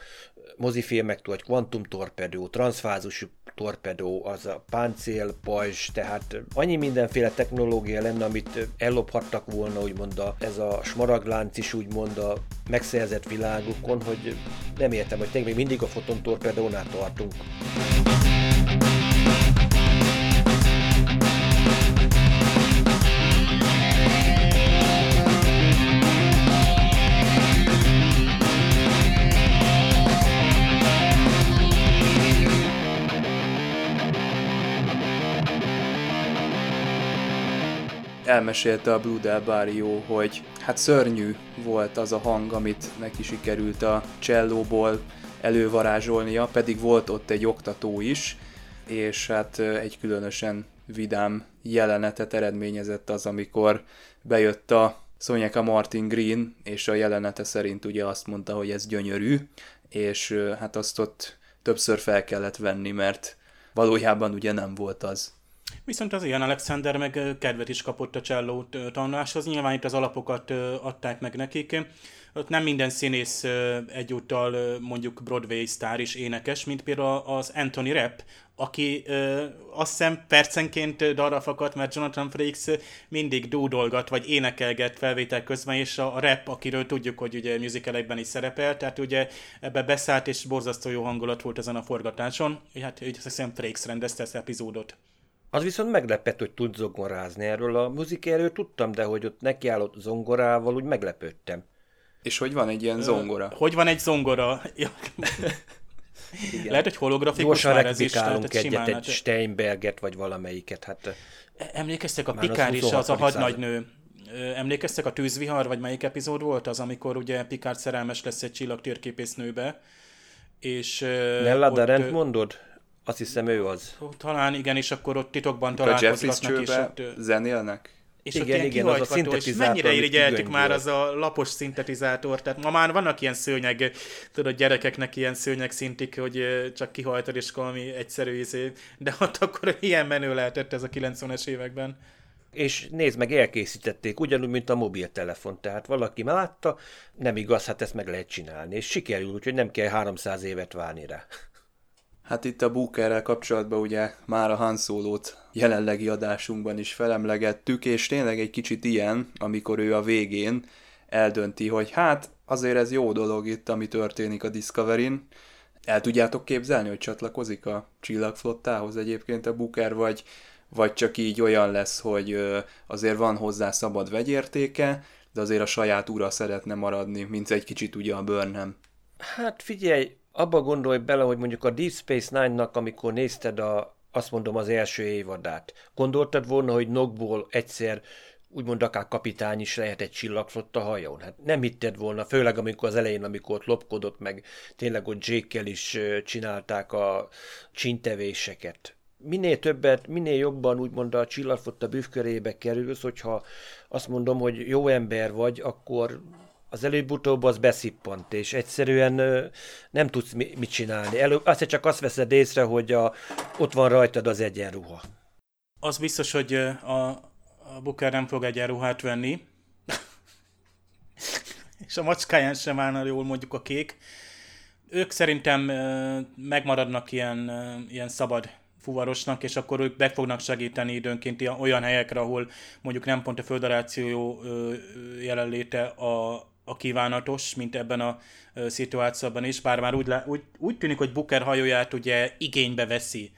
Speaker 4: mozifilmektől, hogy kvantum torpedó, transzfázusú torpedó, az a páncél, pajzs, tehát annyi mindenféle technológia lenne, amit ellophattak volna, úgymond a, ez a smaraglánc is úgymond a megszerzett világukon, hogy nem értem, hogy tényleg még mindig a fotontorpedónál tartunk.
Speaker 3: Elmesélte a Blue Del Barrio, hogy hát szörnyű volt az a hang, amit neki sikerült a csellóból elővarázsolnia, pedig volt ott egy oktató is, és hát egy különösen vidám jelenetet eredményezett az, amikor bejött a Sonjaka Martin Green, és a jelenete szerint ugye azt mondta, hogy ez gyönyörű, és hát azt ott többször fel kellett venni, mert valójában ugye nem volt az.
Speaker 5: Viszont az ilyen Alexander meg kedvet is kapott a cselló tanuláshoz. Nyilván itt az alapokat adták meg nekik. Ott nem minden színész egyúttal mondjuk Broadway sztár és énekes, mint például az Anthony Rapp, aki azt hiszem percenként darra fakadt, mert Jonathan Frakes mindig dúdolgat, vagy énekelget felvétel közben, és a, a rap, akiről tudjuk, hogy ugye musicalekben is szerepel, tehát ugye ebbe beszállt, és borzasztó jó hangulat volt ezen a forgatáson. Hát azt hiszem Frakes rendezte ezt epizódot.
Speaker 4: Az viszont meglepett, hogy tud zongorázni. Erről a muzikáról tudtam, de hogy ott nekiállott zongorával, úgy meglepődtem.
Speaker 3: És hogy van egy ilyen zongora?
Speaker 5: Hogy van egy zongora? Ja. Lehet, hogy holografikus
Speaker 4: Gyorsan
Speaker 5: már ez is. tehát
Speaker 4: egyet,
Speaker 5: simán,
Speaker 4: egy
Speaker 5: hát-
Speaker 4: Steinberget, vagy valamelyiket. Hát
Speaker 5: Emlékeztek a Pikár is, az
Speaker 4: 26.
Speaker 5: a hadnagynő. Ö, Emlékeztek a tűzvihar, vagy melyik epizód volt az, amikor ugye Pikár szerelmes lesz egy csillagtérképésznőbe, és... ö,
Speaker 4: Nella
Speaker 5: ott,
Speaker 4: Darent
Speaker 5: ö,
Speaker 4: mondod? Azt hiszem ő az.
Speaker 5: Talán igen, és akkor ott titokban találkozgatnak, és ott...
Speaker 3: zenélnek?
Speaker 5: És
Speaker 4: Igen,
Speaker 5: ott ilyen
Speaker 4: igen, az a
Speaker 5: és
Speaker 4: szintetizátor,
Speaker 5: mennyire irigyeltük már az a lapos szintetizátor, tehát ma már vannak ilyen szőnyeg, tudod, gyerekeknek ilyen szőnyeg szintik, hogy csak kihajtod, és valami egyszerű izé, de ott akkor ilyen menő lehetett ez a 90-es években.
Speaker 4: És nézd meg, elkészítették, ugyanúgy, mint a mobiltelefon. Tehát valaki látta, nem igaz, hát ezt meg lehet csinálni. És sikerül, úgyhogy nem kell 300 évet várni rá.
Speaker 3: Hát itt a Bookerrel kapcsolatban ugye már a Han Solo-t jelenlegi adásunkban is felemlegettük, és tényleg egy kicsit ilyen, amikor ő a végén eldönti, hogy hát azért ez jó dolog itt, ami történik a Discovery-n. El tudjátok képzelni, hogy csatlakozik a csillagflottához egyébként a Booker, vagy, vagy csak így olyan lesz, hogy azért van hozzá szabad vegyértéke, de azért a saját ura szeretne maradni, mint egy kicsit ugye a Burnham.
Speaker 4: Hát figyelj, abba gondolj bele, hogy mondjuk a Deep Space Nine-nak, amikor nézted a, azt mondom, az első évadát, gondoltad volna, hogy Nogból egyszer úgymond akár kapitány is lehet egy csillagflotta hajón? Hát nem hitted volna, főleg amikor az elején, amikor ott lopkodott, meg tényleg ott Jake-kel is csinálták a csintevéseket. Minél többet, minél jobban úgymond a csillagflotta bűvkörébe kerülsz, hogyha azt mondom, hogy jó ember vagy, akkor az előbb-utóbb az beszippant, és egyszerűen nem tudsz mi, mit csinálni. Elő, azt csak azt veszed észre, hogy a, ott van rajtad az egyenruha.
Speaker 5: Az biztos, hogy a, a Booker nem fog egyenruhát venni, és a macskáján sem állna jól mondjuk a kék. Ők szerintem megmaradnak ilyen, ilyen szabad fuvarosnak, és akkor ők meg fognak segíteni időnként olyan helyekre, ahol mondjuk nem pont a föderáció jelenléte a, a kívánatos, mint ebben a szituációban is, bár már úgy, úgy, úgy tűnik, hogy Booker hajóját ugye igénybe veszi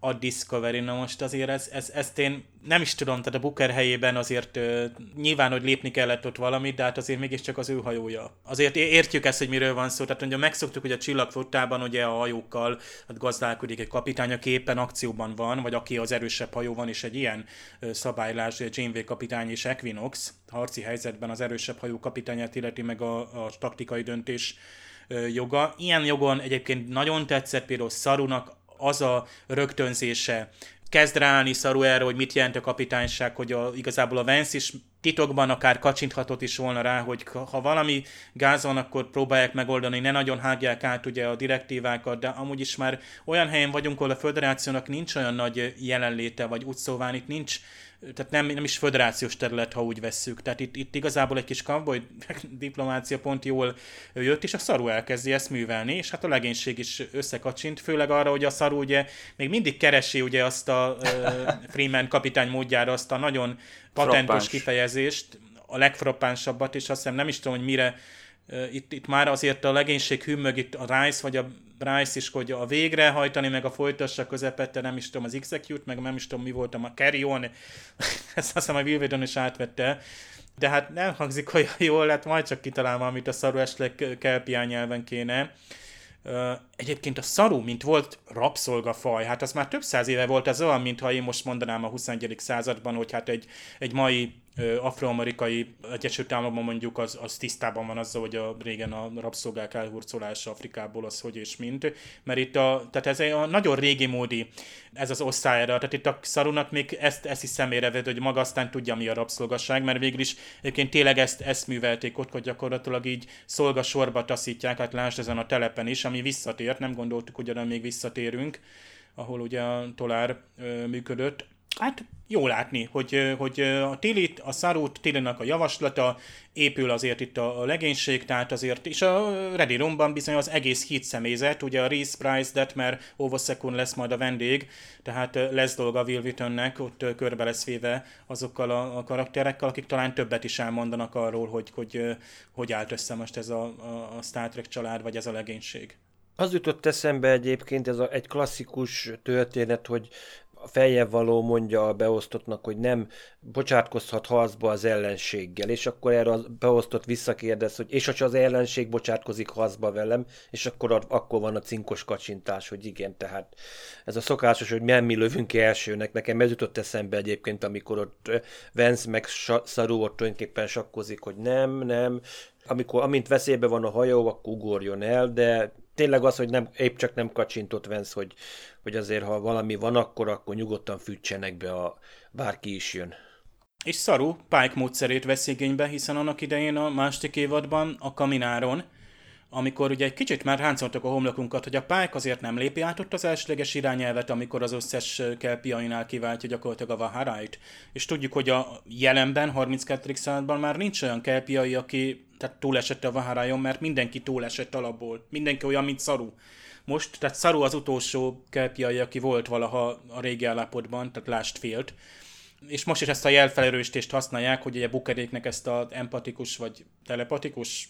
Speaker 5: a Discovery. Na most azért ez, ez, ezt én nem is tudom, tehát a Booker helyében azért ö, nyilván, hogy lépni kellett ott valamit, de hát azért mégiscsak az ő hajója. Azért értjük ezt, hogy miről van szó. Tehát ugye megszoktuk, hogy a csillagflottában ugye a hajókkal hát gazdálkodik egy kapitány, aki éppen akcióban van, vagy aki az erősebb hajó van, és egy ilyen ö, szabálylás, ugye Janeway kapitány és Equinox harci helyzetben az erősebb hajó kapitányát illeti meg a, a taktikai döntés joga. Ilyen jogon egyébként nagyon tetszett például Sarunak az a rögtönzése, kezd ráállni Saru erre, hogy mit jelent a kapitányság, hogy a, igazából a Vance is titokban akár kacsinthatott is volna rá, hogy ha valami gáz van, akkor próbálják megoldani, ne nagyon hágják át ugye a direktívákat, de amúgy is már olyan helyen vagyunk, ahol a föderációnak nincs olyan nagy jelenléte, vagy úgy szóval itt nincs tehát nem, nem is föderációs terület, ha úgy vesszük. Tehát itt, itt igazából egy kis cowboy diplomácia pont jól jött, és a szaru elkezdi ezt művelni, és hát a legénység is összekacsint, főleg arra, hogy a szaru ugye még mindig keresi ugye azt a uh, Freeman kapitány módjára azt a nagyon patentos
Speaker 3: Frappáns.
Speaker 5: kifejezést, a legfrappánsabbat, és azt hiszem nem is tudom, hogy mire itt, itt már azért a legénység hümmög itt a Rice vagy a Bryce is, hogy a végrehajtani, meg a folytassa közepette, nem is tudom, az execute, meg nem is tudom, mi voltam, a carry on, ezt azt hiszem a Will Wheaton is átvette, de hát nem hangzik olyan jól, hát majd csak kitalálom, amit a szaru esetleg kelpián nyelven kéne. Egyébként a szaru, mint volt rabszolgafaj, hát az már több száz éve volt, ez olyan, mintha én most mondanám a 21. században, hogy hát egy, egy mai afroamerikai Egyesült Államokban mondjuk az, az tisztában van azzal, hogy a régen a rabszolgák elhurcolása Afrikából az hogy és mint, mert itt a, tehát ez egy a nagyon régi módi ez az osztályra, tehát itt a szarunak még ezt, ezt is szemére vett, hogy maga aztán tudja, mi a rabszolgasság, mert végül is egyébként tényleg ezt, ezt művelték ott, hogy gyakorlatilag így szolgasorba taszítják, hát lásd ezen a telepen is, ami visszatért, nem gondoltuk, hogy oda még visszatérünk, ahol ugye a tolár ö, működött. Hát jó látni, hogy, hogy a Tilit, a Szarút, Tilinak a javaslata, épül azért itt a legénység, tehát azért, és a Ready Roomban bizony az egész híd személyzet, ugye a Reese Price, Detmer, Ovosekun lesz majd a vendég, tehát lesz dolga Will Wheatonnek, ott körbe lesz véve azokkal a, a karakterekkel, akik talán többet is elmondanak arról, hogy hogy, hogy állt össze most ez a, a Star Trek család, vagy ez a legénység.
Speaker 4: Az jutott eszembe egyébként ez a, egy klasszikus történet, hogy a feljebb való mondja a beosztottnak, hogy nem bocsátkozhat harcba az ellenséggel, és akkor erre a beosztott visszakérdez, hogy és ha az ellenség bocsátkozik harcba velem, és akkor, a, akkor van a cinkos kacsintás, hogy igen, tehát ez a szokásos, hogy nem mi lövünk ki elsőnek, nekem ez jutott eszembe egyébként, amikor ott Vance meg Sa- Saru ott tulajdonképpen sakkozik, hogy nem, nem, amikor, amint veszélybe van a hajó, akkor ugorjon el, de tényleg az, hogy nem, épp csak nem kacsintott Vance, hogy, hogy azért, ha valami van, akkor, akkor nyugodtan fűtsenek be, a, bárki is jön.
Speaker 5: És Saru Pike módszerét vesz igénybe, hiszen annak idején a második évadban a Kamináron, amikor ugye egy kicsit már ráncoltak a homlokunkat, hogy a Pike azért nem lépi át ott az elsőleges irányelvet, amikor az összes kelpiainál kiváltja gyakorlatilag a Vaharait. És tudjuk, hogy a jelenben, 32. században már nincs olyan kelpiai, aki tehát túlesett a Vaharájon, mert mindenki túlesett alapból. Mindenki olyan, mint Saru. Most, tehát Saru az utolsó kelpiai, aki volt valaha a régi állapotban, tehát lást félt és most is ezt a jelfelerősítést használják, hogy ugye Bukeréknek ezt az empatikus vagy telepatikus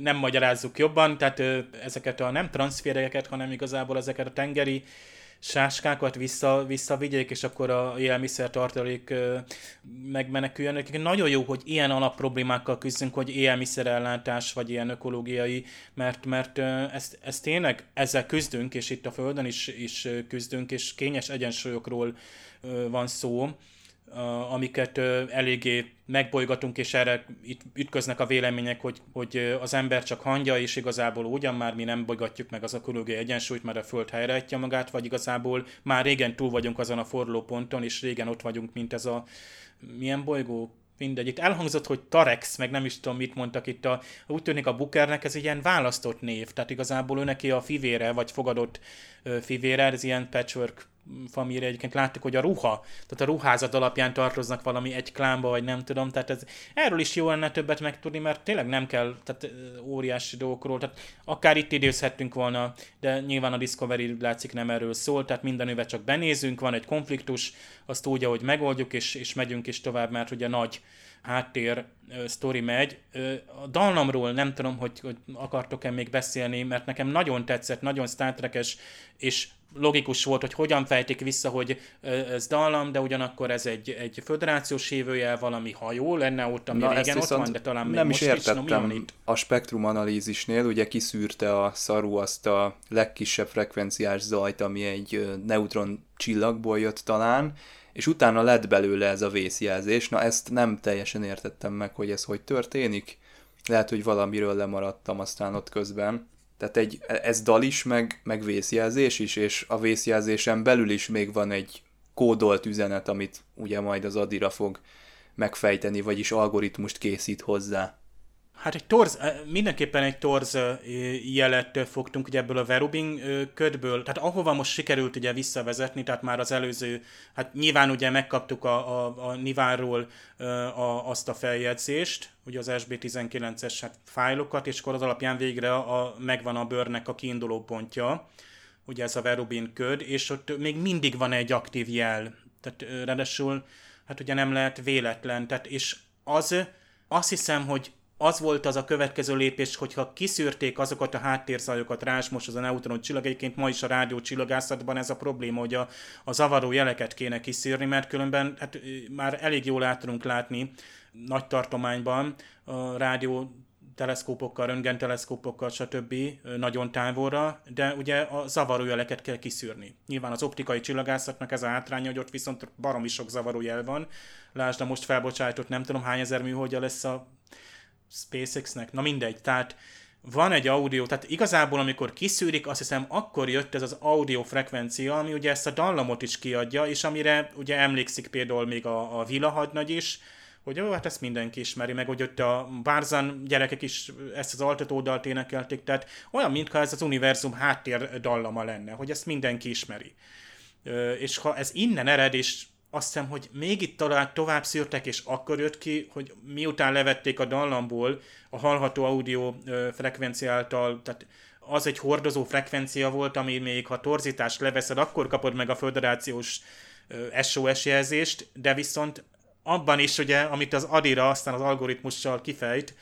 Speaker 5: nem magyarázzuk jobban, tehát ezeket a nem transfereket, hanem igazából ezeket a tengeri sáskákat vissza, visszavigyék, és akkor a élelmiszer tartalék megmeneküljön. Egyébként Nagyon jó, hogy ilyen alapproblémákkal küzdünk, hogy élelmiszerellátás, vagy ilyen ökológiai, mert, mert ezt, ezt tényleg ezzel küzdünk, és itt a Földön is, is küzdünk, és kényes egyensúlyokról van szó, amiket eléggé megbolygatunk, és erre itt ütköznek a vélemények, hogy, hogy az ember csak hangja, és igazából ugyan már mi nem bolygatjuk meg az ökológiai egyensúlyt, mert a Föld helyreállítja magát, vagy igazából már régen túl vagyunk azon a fordulóponton, és régen ott vagyunk, mint ez a milyen bolygó? Mindegy. Itt elhangzott, hogy Tarex, meg nem is tudom, mit mondtak itt. A, úgy tűnik a Bookernek ez ilyen választott név, tehát igazából ő neki a fivére, vagy fogadott fivére, ez ilyen patchwork família egyébként láttuk, hogy a ruha, tehát a ruházat alapján tartoznak valami egy klánba, vagy nem tudom, tehát ez, erről is jó lenne többet megtudni, mert tényleg nem kell, tehát óriási dolgokról, tehát akár itt idézhettünk volna, de nyilván a Discovery látszik nem erről szól, tehát mindenőve csak benézünk, van egy konfliktus, azt úgy, ahogy megoldjuk, és, és megyünk is tovább, mert ugye nagy háttér sztori megy. A dallamról nem tudom, hogy, hogy akartok-e még beszélni, mert nekem nagyon tetszett, nagyon Star Trek-es, és logikus volt, hogy hogyan fejtik vissza, hogy ez dallam, de ugyanakkor ez egy, egy föderációs hívőjel, valami hajó lenne ott, ami
Speaker 3: Na,
Speaker 5: régen ott van, de talán még
Speaker 3: nem
Speaker 5: most
Speaker 3: is értettem.
Speaker 5: Is, no?
Speaker 3: A spektrum analízisnél ugye kiszűrte a szaru azt a legkisebb frekvenciás zajt, ami egy neutron csillagból jött talán, és utána lett belőle ez a vészjelzés. Na ezt nem teljesen értettem meg, hogy ez hogy történik. Lehet, hogy valamiről lemaradtam aztán ott közben. Tehát egy, ez dal is, meg, meg vészjelzés is, és a vészjelzésen belül is még van egy kódolt üzenet, amit ugye majd az Adira fog megfejteni, vagyis algoritmust készít hozzá.
Speaker 5: Hát egy torz, mindenképpen egy torz jelet fogtunk ugye ebből a Verubin ködből, tehát ahova most sikerült ugye visszavezetni, tehát már az előző, hát nyilván ugye megkaptuk a, a, a Nivárról a, azt a feljegyzést, ugye az SB19-es hát fájlokat, és akkor az alapján végre a, a, megvan a bőrnek a kiinduló pontja, ugye ez a Verubin köd, és ott még mindig van egy aktív jel, tehát ráadásul hát ugye nem lehet véletlen, tehát és az, azt hiszem, hogy az volt az a következő lépés, hogyha kiszűrték azokat a háttérzajokat, rás most az a neutron csillag, egyébként ma is a rádió csillagászatban ez a probléma, hogy a, a zavaró jeleket kéne kiszűrni, mert különben hát, már elég jól át tudunk látni nagy tartományban a rádió teleszkópokkal, röntgenteleszkópokkal, stb. nagyon távolra, de ugye a zavarójeleket kell kiszűrni. Nyilván az optikai csillagászatnak ez a hátránya, hogy ott viszont baromi sok zavarójel van. Lásd, a most felbocsájtott nem tudom hány ezer műholdja lesz a SpaceX-nek, na mindegy, tehát van egy audio, tehát igazából amikor kiszűrik, azt hiszem akkor jött ez az audio frekvencia, ami ugye ezt a dallamot is kiadja, és amire ugye emlékszik például még a, a Vila hadnagy is, hogy jó, hát ezt mindenki ismeri, meg hogy ott a Barzan gyerekek is ezt az altatódalt énekelték, tehát olyan, mintha ez az univerzum háttér dallama lenne, hogy ezt mindenki ismeri. És ha ez innen ered, és azt hiszem, hogy még itt talán tovább szűrtek, és akkor jött ki, hogy miután levették a dallamból a hallható audio frekvenciáltal, tehát az egy hordozó frekvencia volt, ami még ha torzítást leveszed, akkor kapod meg a föderációs SOS jelzést, de viszont abban is, ugye, amit az Adira aztán az algoritmussal kifejt,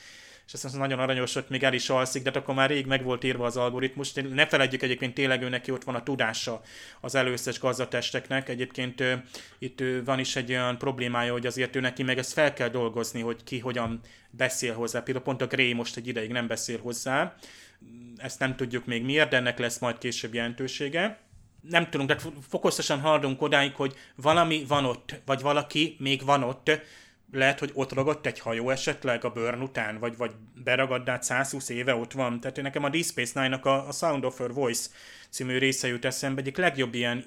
Speaker 5: és azt mondja, nagyon aranyos, hogy még el is alszik, de hát akkor már rég meg volt írva az algoritmus. Ne felejtjük egyébként tényleg ő neki ott van a tudása az előszes gazdatesteknek. Egyébként ő, itt ő, van is egy olyan problémája, hogy azért ő neki meg ezt fel kell dolgozni, hogy ki hogyan beszél hozzá. Például pont a Gray most egy ideig nem beszél hozzá. Ezt nem tudjuk még miért, de ennek lesz majd később jelentősége nem tudunk, tehát fokozatosan haladunk odáig, hogy valami van ott, vagy valaki még van ott, lehet, hogy ott ragadt egy hajó esetleg a Burn után, vagy, vagy beragadt át 120 éve ott van. Tehát nekem a Deep Space Nine-nak a, a Sound of Her Voice című része jut eszembe, egyik legjobb ilyen,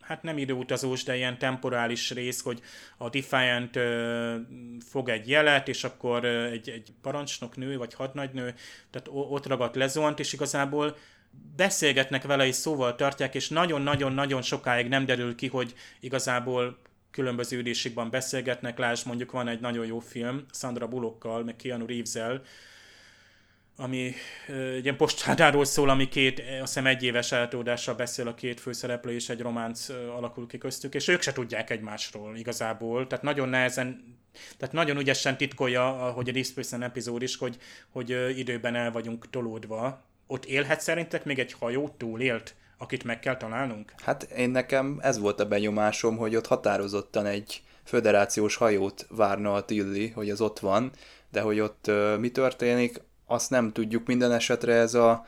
Speaker 5: hát nem időutazós, de ilyen temporális rész, hogy a Defiant ö, fog egy jelet, és akkor ö, egy, egy parancsnok nő, vagy hadnagynő, tehát ott ragadt lezuhant, és igazából beszélgetnek vele, és szóval tartják, és nagyon-nagyon-nagyon sokáig nem derül ki, hogy igazából különböző ülésikben beszélgetnek, lásd mondjuk van egy nagyon jó film, Sandra Bullockkal, meg Keanu reeves ami egy ilyen postádáról szól, ami két, azt hiszem egy éves eltódással beszél a két főszereplő, és egy románc alakul ki köztük, és ők se tudják egymásról igazából, tehát nagyon nehezen, tehát nagyon ügyesen titkolja, hogy a Deep epizód is, hogy, hogy időben el vagyunk tolódva. Ott élhet szerintek még egy hajó túlélt? Akit meg kell találnunk?
Speaker 3: Hát én nekem ez volt a benyomásom, hogy ott határozottan egy föderációs hajót várna a Tilly, hogy az ott van, de hogy ott uh, mi történik, azt nem tudjuk. Minden esetre ez a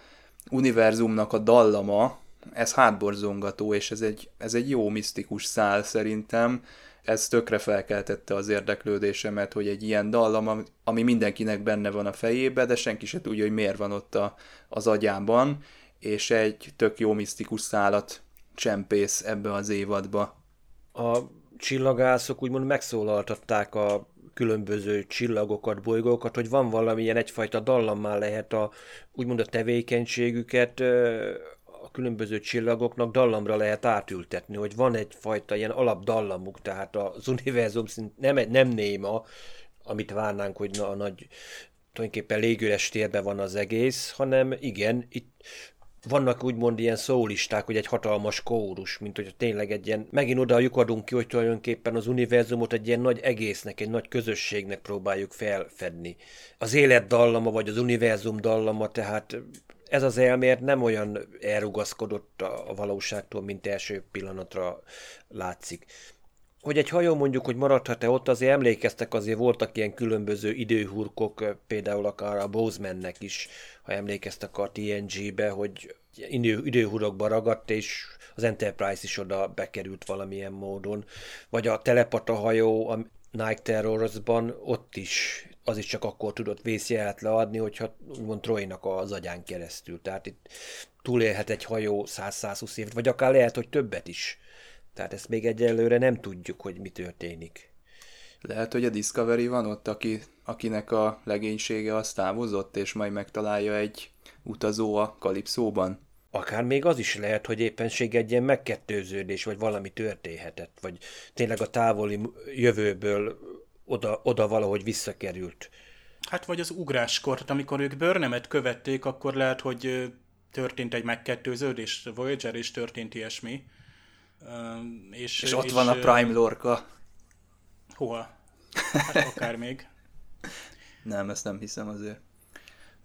Speaker 3: univerzumnak a dallama, ez hátborzongató, és ez egy, ez egy jó misztikus szál szerintem. Ez tökre felkeltette az érdeklődésemet, hogy egy ilyen dallam, ami mindenkinek benne van a fejébe, de senki se tudja, hogy miért van ott a, az agyában, és egy tök jó misztikus szálat csempész ebbe az évadba.
Speaker 4: A csillagászok úgymond megszólaltatták a különböző csillagokat, bolygókat, hogy van valamilyen egyfajta dallammá lehet a, úgymond a tevékenységüket a különböző csillagoknak dallamra lehet átültetni, hogy van egyfajta ilyen alapdallamuk, tehát az univerzum szint nem, nem néma, amit várnánk, hogy a nagy tulajdonképpen légüres térben van az egész, hanem igen, itt vannak úgymond ilyen szólisták, hogy egy hatalmas kórus, mint hogy tényleg egy ilyen, megint oda lyukadunk ki, hogy tulajdonképpen az univerzumot egy ilyen nagy egésznek, egy nagy közösségnek próbáljuk felfedni. Az élet dallama, vagy az univerzum dallama, tehát ez az elmélet nem olyan elrugaszkodott a valóságtól, mint első pillanatra látszik hogy egy hajó mondjuk, hogy maradhat-e ott, azért emlékeztek, azért voltak ilyen különböző időhurkok, például akár a Bozemannek is, ha emlékeztek a TNG-be, hogy idő, időhurokba ragadt, és az Enterprise is oda bekerült valamilyen módon. Vagy a telepata hajó a Night Terrorsban ott is, az is csak akkor tudott vészjelet leadni, hogyha úgymond Troynak az agyán keresztül. Tehát itt túlélhet egy hajó 100-120 évet, vagy akár lehet, hogy többet is tehát ezt még egyelőre nem tudjuk, hogy mi történik.
Speaker 3: Lehet, hogy a Discovery van ott, aki, akinek a legénysége az távozott, és majd megtalálja egy utazó a Kalipszóban?
Speaker 4: Akár még az is lehet, hogy éppenség egy ilyen megkettőződés, vagy valami történhetett, vagy tényleg a távoli jövőből oda, oda valahogy visszakerült.
Speaker 5: Hát vagy az ugráskor, amikor ők Börnemet követték, akkor lehet, hogy történt egy megkettőződés, Voyager is történt ilyesmi.
Speaker 3: És, és ott és, van a Prime Lorca.
Speaker 5: Hol? Hát akár még.
Speaker 3: nem, ezt nem hiszem azért.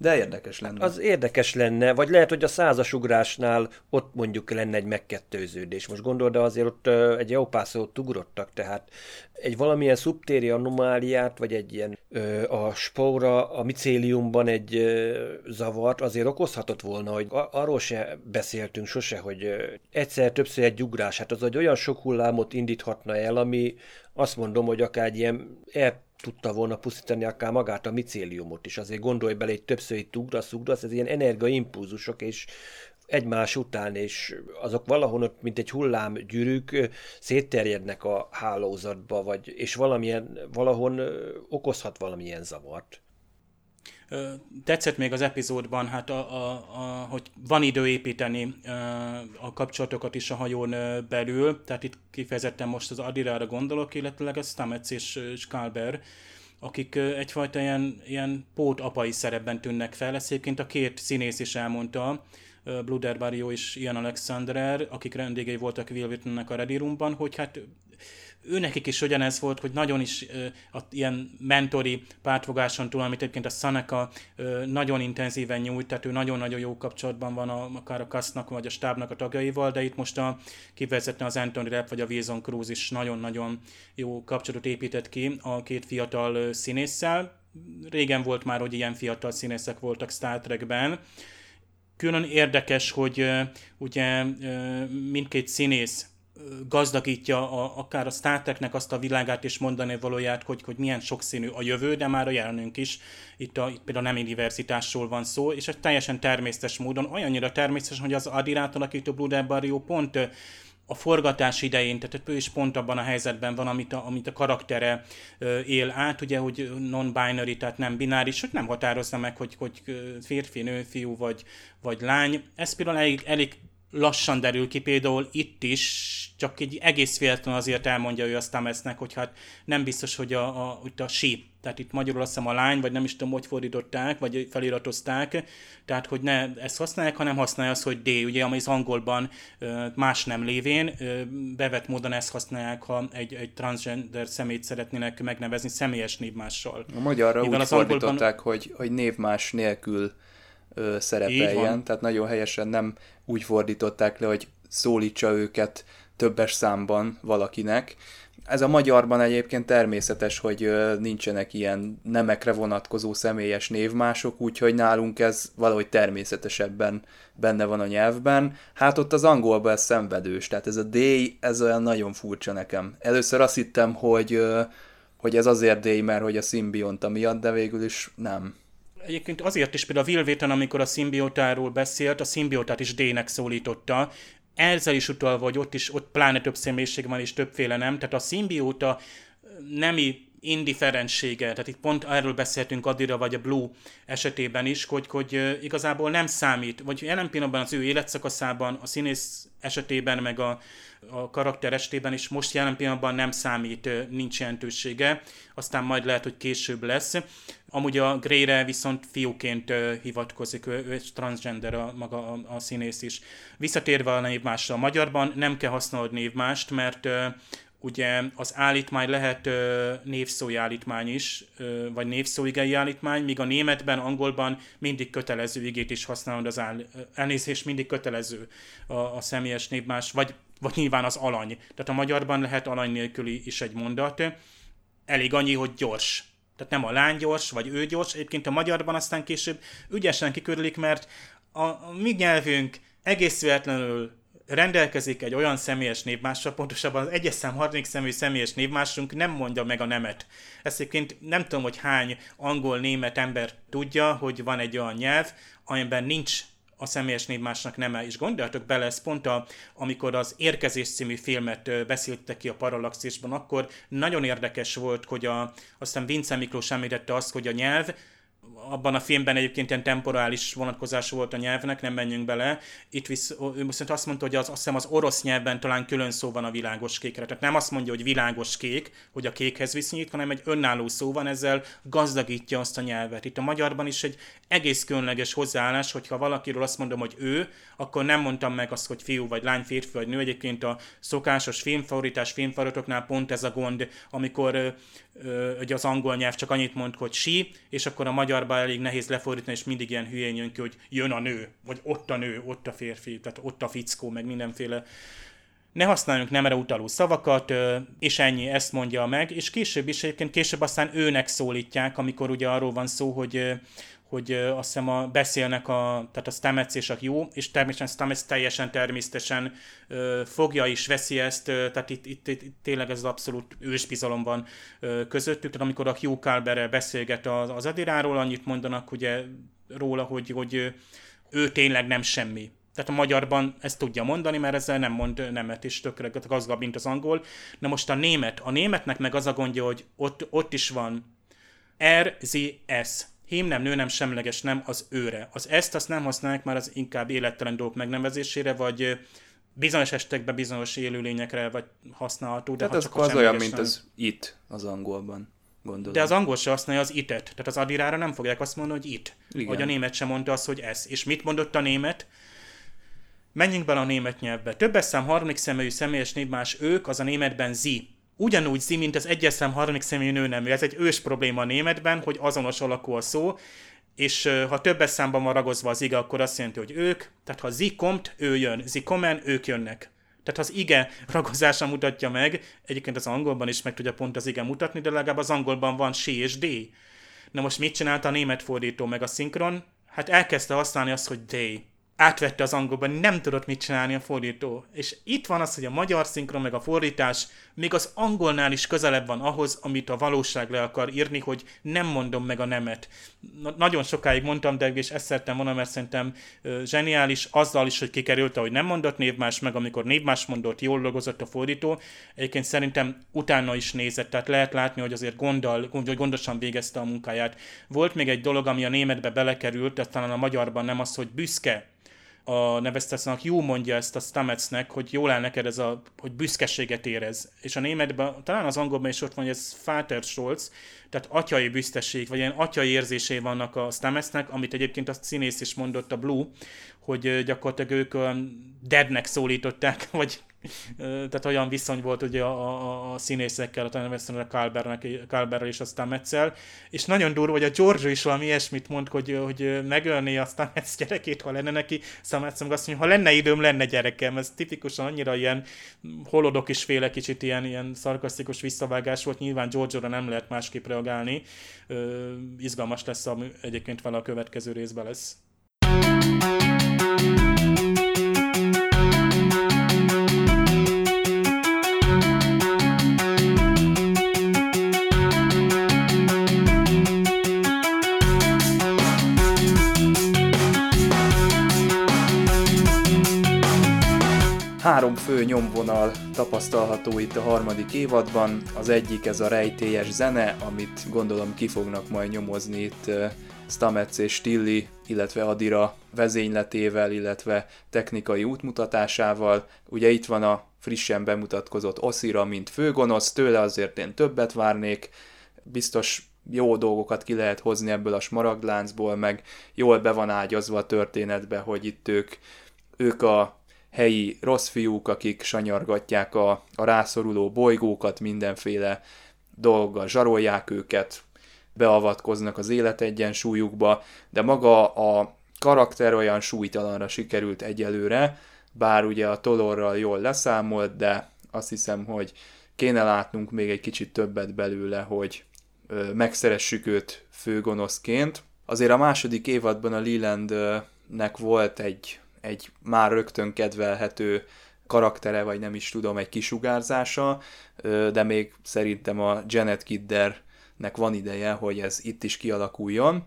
Speaker 3: De érdekes lenne.
Speaker 4: Az érdekes lenne, vagy lehet, hogy a százasugrásnál ott mondjuk lenne egy megkettőződés. Most gondolod, de azért ott egy jó pászót ugrottak, tehát egy valamilyen szubtéri anomáliát, vagy egy ilyen a spóra, a micéliumban egy zavart azért okozhatott volna, hogy arról se beszéltünk sose, hogy egyszer többször egy ugrás, hát az egy olyan sok hullámot indíthatna el, ami azt mondom, hogy akár ilyen el tudta volna pusztítani akár magát a micéliumot is. Azért gondolj bele, hogy többször itt ugrasz, ugrasz, ez ilyen energiaimpulzusok, és egymás után, és azok valahol mint egy hullám gyűrűk, szétterjednek a hálózatba, vagy, és valamilyen, valahon okozhat valamilyen zavart.
Speaker 5: Tetszett még az epizódban, hát a, a, a, hogy van idő építeni a kapcsolatokat is a hajón belül, tehát itt kifejezetten most az Adirára gondolok, illetőleg a Stamets és Skalber, akik egyfajta ilyen, ilyen pót apai szerepben tűnnek fel. Ezt egyébként a két színész is elmondta, Bluder Barrio és Ian Alexander, akik rendégei voltak Will Wittennek a Ready Roomban, hogy hát őnekik is ugyanez volt, hogy nagyon is a ilyen mentori pártfogáson túl, amit egyébként a Saneka nagyon intenzíven nyújt, tehát ő nagyon-nagyon jó kapcsolatban van a, akár a kasznak vagy a stábnak a tagjaival, de itt most a kifejezetten az Anthony Rapp vagy a Wilson Cruz is nagyon-nagyon jó kapcsolatot épített ki a két fiatal színésszel. Régen volt már, hogy ilyen fiatal színészek voltak Star Trekben, külön érdekes, hogy ugye mindkét színész gazdagítja a, akár a Star Treknek azt a világát és mondani valóját, hogy, hogy milyen sokszínű a jövő, de már a jelenünk is. Itt, a, itt például nem universitásról van szó, és ez teljesen természetes módon, olyannyira természetes, hogy az Adirát alakító Blue Barrio pont a forgatás idején, tehát ő is pont abban a helyzetben van, amit a, amit a karaktere él át, ugye, hogy non-binary, tehát nem bináris, hogy nem határozza meg, hogy, hogy férfi, nő, fiú vagy, vagy lány. Ez például elég, elég lassan derül ki, például itt is, csak egy egész véletlen azért elmondja ő a Stametsnek, hogy hát nem biztos, hogy a, a, a, síp, tehát itt magyarul azt hiszem a lány, vagy nem is tudom, hogy fordították, vagy feliratozták, tehát hogy ne ezt használják, hanem használja azt, hogy D, ugye, ami az angolban más nem lévén, bevett módon ezt használják, ha egy, egy transgender szemét szeretnének megnevezni személyes névmással.
Speaker 3: A magyarra Mivel úgy az fordították, angolban... hogy, hogy névmás nélkül ö, szerepeljen, tehát nagyon helyesen nem úgy fordították le, hogy szólítsa őket többes számban valakinek. Ez a magyarban egyébként természetes, hogy nincsenek ilyen nemekre vonatkozó személyes névmások, úgyhogy nálunk ez valahogy természetesebben benne van a nyelvben. Hát ott az angolban ez szenvedős, tehát ez a day, ez olyan nagyon furcsa nekem. Először azt hittem, hogy, hogy ez azért day, mert hogy a szimbionta miatt, de végül is nem.
Speaker 5: Egyébként azért is például a Wheaton, amikor a szimbiotáról beszélt, a szimbiotát is D-nek szólította, ezzel is utalva, hogy ott is, ott pláne több személyiség van és többféle nem, tehát a szimbióta nemi indiferensége, tehát itt pont erről beszéltünk Adira vagy a Blue esetében is, hogy, hogy igazából nem számít, vagy jelen pillanatban az ő életszakaszában, a színész esetében, meg a, a karakter esetében is most jelen pillanatban nem számít, nincs jelentősége, aztán majd lehet, hogy később lesz. Amúgy a Grey-re viszont fiúként ö, hivatkozik, ő, transgender a, maga a, a színész is. Visszatérve a névmásra, a magyarban nem kell használni névmást, mert ugye az állítmány lehet ö, névszói állítmány is, vagy névszóigei állítmány, míg a németben, angolban mindig kötelező igét is használod az áll, elnézés, mindig kötelező a, a személyes névmás, vagy, vagy nyilván az alany. Tehát a magyarban lehet alany nélküli is egy mondat. Elég annyi, hogy gyors. Tehát nem a lány gyors, vagy ő gyors. Egyébként a magyarban aztán később ügyesen kikörülik, mert a, mi nyelvünk egész véletlenül rendelkezik egy olyan személyes névmással, pontosabban az egyes szám harmadik személy személyes névmásunk nem mondja meg a nemet. Ezt egyébként nem tudom, hogy hány angol-német ember tudja, hogy van egy olyan nyelv, amiben nincs a személyes névmásnak neme, és gondoljatok bele, ez pont a, amikor az Érkezés című filmet beszéltek ki a Parallaxisban, akkor nagyon érdekes volt, hogy a, aztán Vince Miklós említette azt, hogy a nyelv abban a filmben egyébként ilyen temporális vonatkozás volt a nyelvnek, nem menjünk bele. Itt visz, ő azt mondta, hogy az, azt hiszem az orosz nyelvben talán külön szó van a világos kékre. Tehát nem azt mondja, hogy világos kék, hogy a kékhez viszonyít, hanem egy önálló szó van, ezzel gazdagítja azt a nyelvet. Itt a magyarban is egy egész különleges hozzáállás, hogyha valakiről azt mondom, hogy ő, akkor nem mondtam meg azt, hogy fiú vagy lány, férfi vagy nő. Egyébként a szokásos filmfordítás, filmfordítóknál pont ez a gond, amikor ö, ö, az angol nyelv csak annyit mond, hogy si, és akkor a magyarban elég nehéz lefordítani, és mindig ilyen hülyén jön ki, hogy jön a nő, vagy ott a nő, ott a férfi, tehát ott a fickó, meg mindenféle. Ne használjunk nemre utaló szavakat, és ennyi, ezt mondja meg, és később is egyébként, később aztán őnek szólítják, amikor ugye arról van szó, hogy, hogy azt hiszem a, beszélnek a, tehát a Stamets és a jó, és természetesen Stamets teljesen természetesen ö, fogja is, veszi ezt, ö, tehát itt, itt, itt, tényleg ez az abszolút ősbizalom van ö, közöttük, tehát amikor a Hugh Calberrel beszélget az, az Adiráról, annyit mondanak ugye róla, hogy, hogy ö, ő tényleg nem semmi. Tehát a magyarban ezt tudja mondani, mert ezzel nem mond nemet, és tökre gazdagabb, mint az angol. Na most a német, a németnek meg az a gondja, hogy ott, ott is van R, Z, S. Hím nem, nő nem, semleges nem az őre. Az ezt azt nem használják már az inkább élettelen dolgok megnevezésére, vagy bizonyos esetekben bizonyos élőlényekre vagy használható. De
Speaker 3: Tehát
Speaker 5: ha
Speaker 3: ez
Speaker 5: csak
Speaker 3: akkor
Speaker 5: a
Speaker 3: az olyan, mint
Speaker 5: nem.
Speaker 3: az it az angolban, gondolom.
Speaker 5: De az angol se használja az itet. Tehát az adirára nem fogják azt mondani, hogy it.
Speaker 3: Igen.
Speaker 5: Hogy a német sem mondta azt, hogy ez. És mit mondott a német? Menjünk bele a német nyelvbe. Többes szám harmadik személyű személyes névmás ők, az a németben zi. Ugyanúgy zi, mint az egyes szám harmadik személyű nőnemű. Ez egy ős probléma a németben, hogy azonos alakú a szó, és ha többes számban van ragozva az ige, akkor azt jelenti, hogy ők, tehát ha zi komt, ő jön, zi komen, ők jönnek. Tehát az ige ragozása mutatja meg, egyébként az angolban is meg tudja pont az ige mutatni, de legalább az angolban van she és d. Na most mit csinálta a német fordító meg a szinkron? Hát elkezdte használni azt, hogy they. Átvette az angolban, nem tudott mit csinálni a fordító. És itt van az, hogy a magyar szinkron meg a fordítás még az angolnál is közelebb van ahhoz, amit a valóság le akar írni, hogy nem mondom meg a nemet. Na, nagyon sokáig mondtam, de és ezt szerettem volna, mert szerintem ö, zseniális, azzal is, hogy kikerült, hogy nem mondott névmás, meg amikor névmás mondott, jól logozott a fordító. Egyébként szerintem utána is nézett, tehát lehet látni, hogy azért gondol, hogy gondosan végezte a munkáját. Volt még egy dolog, ami a németbe belekerült, de talán a magyarban nem az, hogy büszke a neveztesznek jó mondja ezt a Stametsnek, hogy jól áll neked ez a, hogy büszkeséget érez. És a németben, talán az angolban is ott van, hogy ez Vaterstolz, tehát atyai büszkeség, vagy ilyen atyai érzései vannak a Stametsnek, amit egyébként a színész is mondott a Blue, hogy gyakorlatilag ők deadnek szólították, vagy tehát olyan viszony volt ugye a, a, a színészekkel, a neveztesen a Calbernek, Calberrel és a Stametszel, és nagyon durva, hogy a George is valami ilyesmit mond, hogy, hogy megölné a Stamets gyerekét, ha lenne neki, Stamets meg azt mondja, ha lenne időm, lenne gyerekem, ez tipikusan annyira ilyen holodok is féle kicsit ilyen, ilyen szarkasztikus visszavágás volt, nyilván George-ra nem lehet másképp reagálni, Ö, izgalmas lesz, ami egyébként vele a következő részben lesz.
Speaker 3: Három fő nyomvonal tapasztalható itt a harmadik évadban. Az egyik ez a rejtélyes zene, amit gondolom ki fognak majd nyomozni itt Stamets és Stilli, illetve Adira vezényletével, illetve technikai útmutatásával. Ugye itt van a frissen bemutatkozott Oszira, mint főgonosz, tőle azért én többet várnék, biztos jó dolgokat ki lehet hozni ebből a smaragdláncból, meg jól be van ágyazva a történetbe, hogy itt ők, ők a helyi rossz fiúk, akik sanyargatják a, a rászoruló bolygókat, mindenféle dolggal zsarolják őket, beavatkoznak az életegyensúlyukba, de maga a karakter olyan súlytalanra sikerült egyelőre, bár ugye a Tolorral jól leszámolt, de azt hiszem, hogy kéne látnunk még egy kicsit többet belőle, hogy megszeressük őt főgonoszként. Azért a második évadban a Lelandnek volt egy, egy már rögtön kedvelhető karaktere, vagy nem is tudom, egy kisugárzása, de még szerintem a Janet Kiddernek van ideje, hogy ez itt is kialakuljon.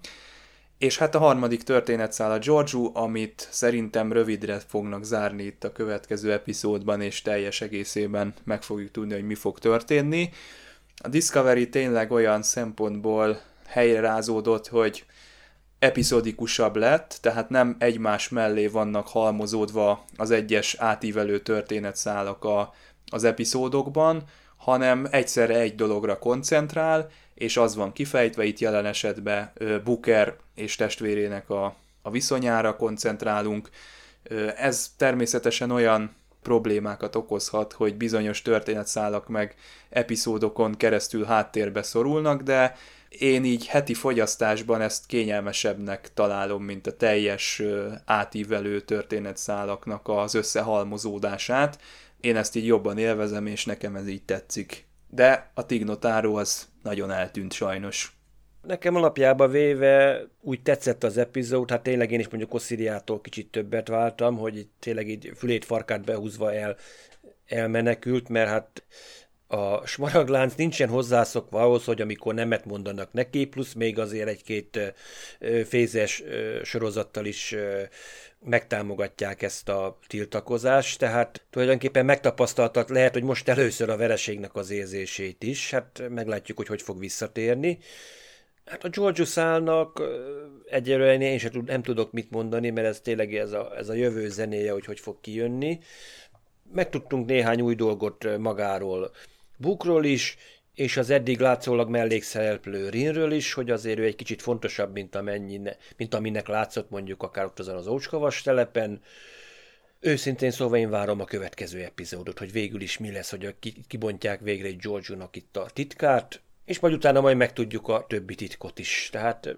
Speaker 3: És hát a harmadik történetszál a Georgiou, amit szerintem rövidre fognak zárni itt a következő epizódban, és teljes egészében meg fogjuk tudni, hogy mi fog történni. A Discovery tényleg olyan szempontból helyrázódott, hogy epizódikusabb lett, tehát nem egymás mellé vannak halmozódva az egyes átívelő történetszálak a, az epizódokban, hanem egyszerre egy dologra koncentrál, és az van kifejtve, itt jelen esetben Booker és testvérének a, a viszonyára koncentrálunk. Ez természetesen olyan problémákat okozhat, hogy bizonyos történetszálak meg epizódokon keresztül háttérbe szorulnak, de én így heti fogyasztásban ezt kényelmesebbnek találom, mint a teljes átívelő történetszálaknak az összehalmozódását. Én ezt így jobban élvezem, és nekem ez így tetszik. De a Tignotáró az nagyon eltűnt sajnos.
Speaker 4: Nekem alapjába véve úgy tetszett az epizód, hát tényleg én is mondjuk Osziriától kicsit többet váltam, hogy tényleg így fülét farkát behúzva el, elmenekült, mert hát a smaraglánc nincsen hozzászokva ahhoz, hogy amikor nemet mondanak neki, plusz még azért egy-két fézes sorozattal is megtámogatják ezt a tiltakozást, tehát tulajdonképpen megtapasztaltat lehet, hogy most először a vereségnek az érzését is, hát meglátjuk, hogy hogy fog visszatérni. Hát a George szállnak egyelőre én sem tud, nem tudok mit mondani, mert ez tényleg ez a, ez a jövő zenéje, hogy hogy fog kijönni. Megtudtunk néhány új dolgot magáról, Bukról is, és az eddig látszólag mellékszereplő Rinről is, hogy azért ő egy kicsit fontosabb, mint, amennyi, mint aminek látszott mondjuk akár ott azon az ócskavas telepen. Őszintén szóval én várom a következő epizódot, hogy végül is mi lesz, hogy kibontják végre egy George-nak itt a titkát, és majd utána majd megtudjuk a többi titkot is. Tehát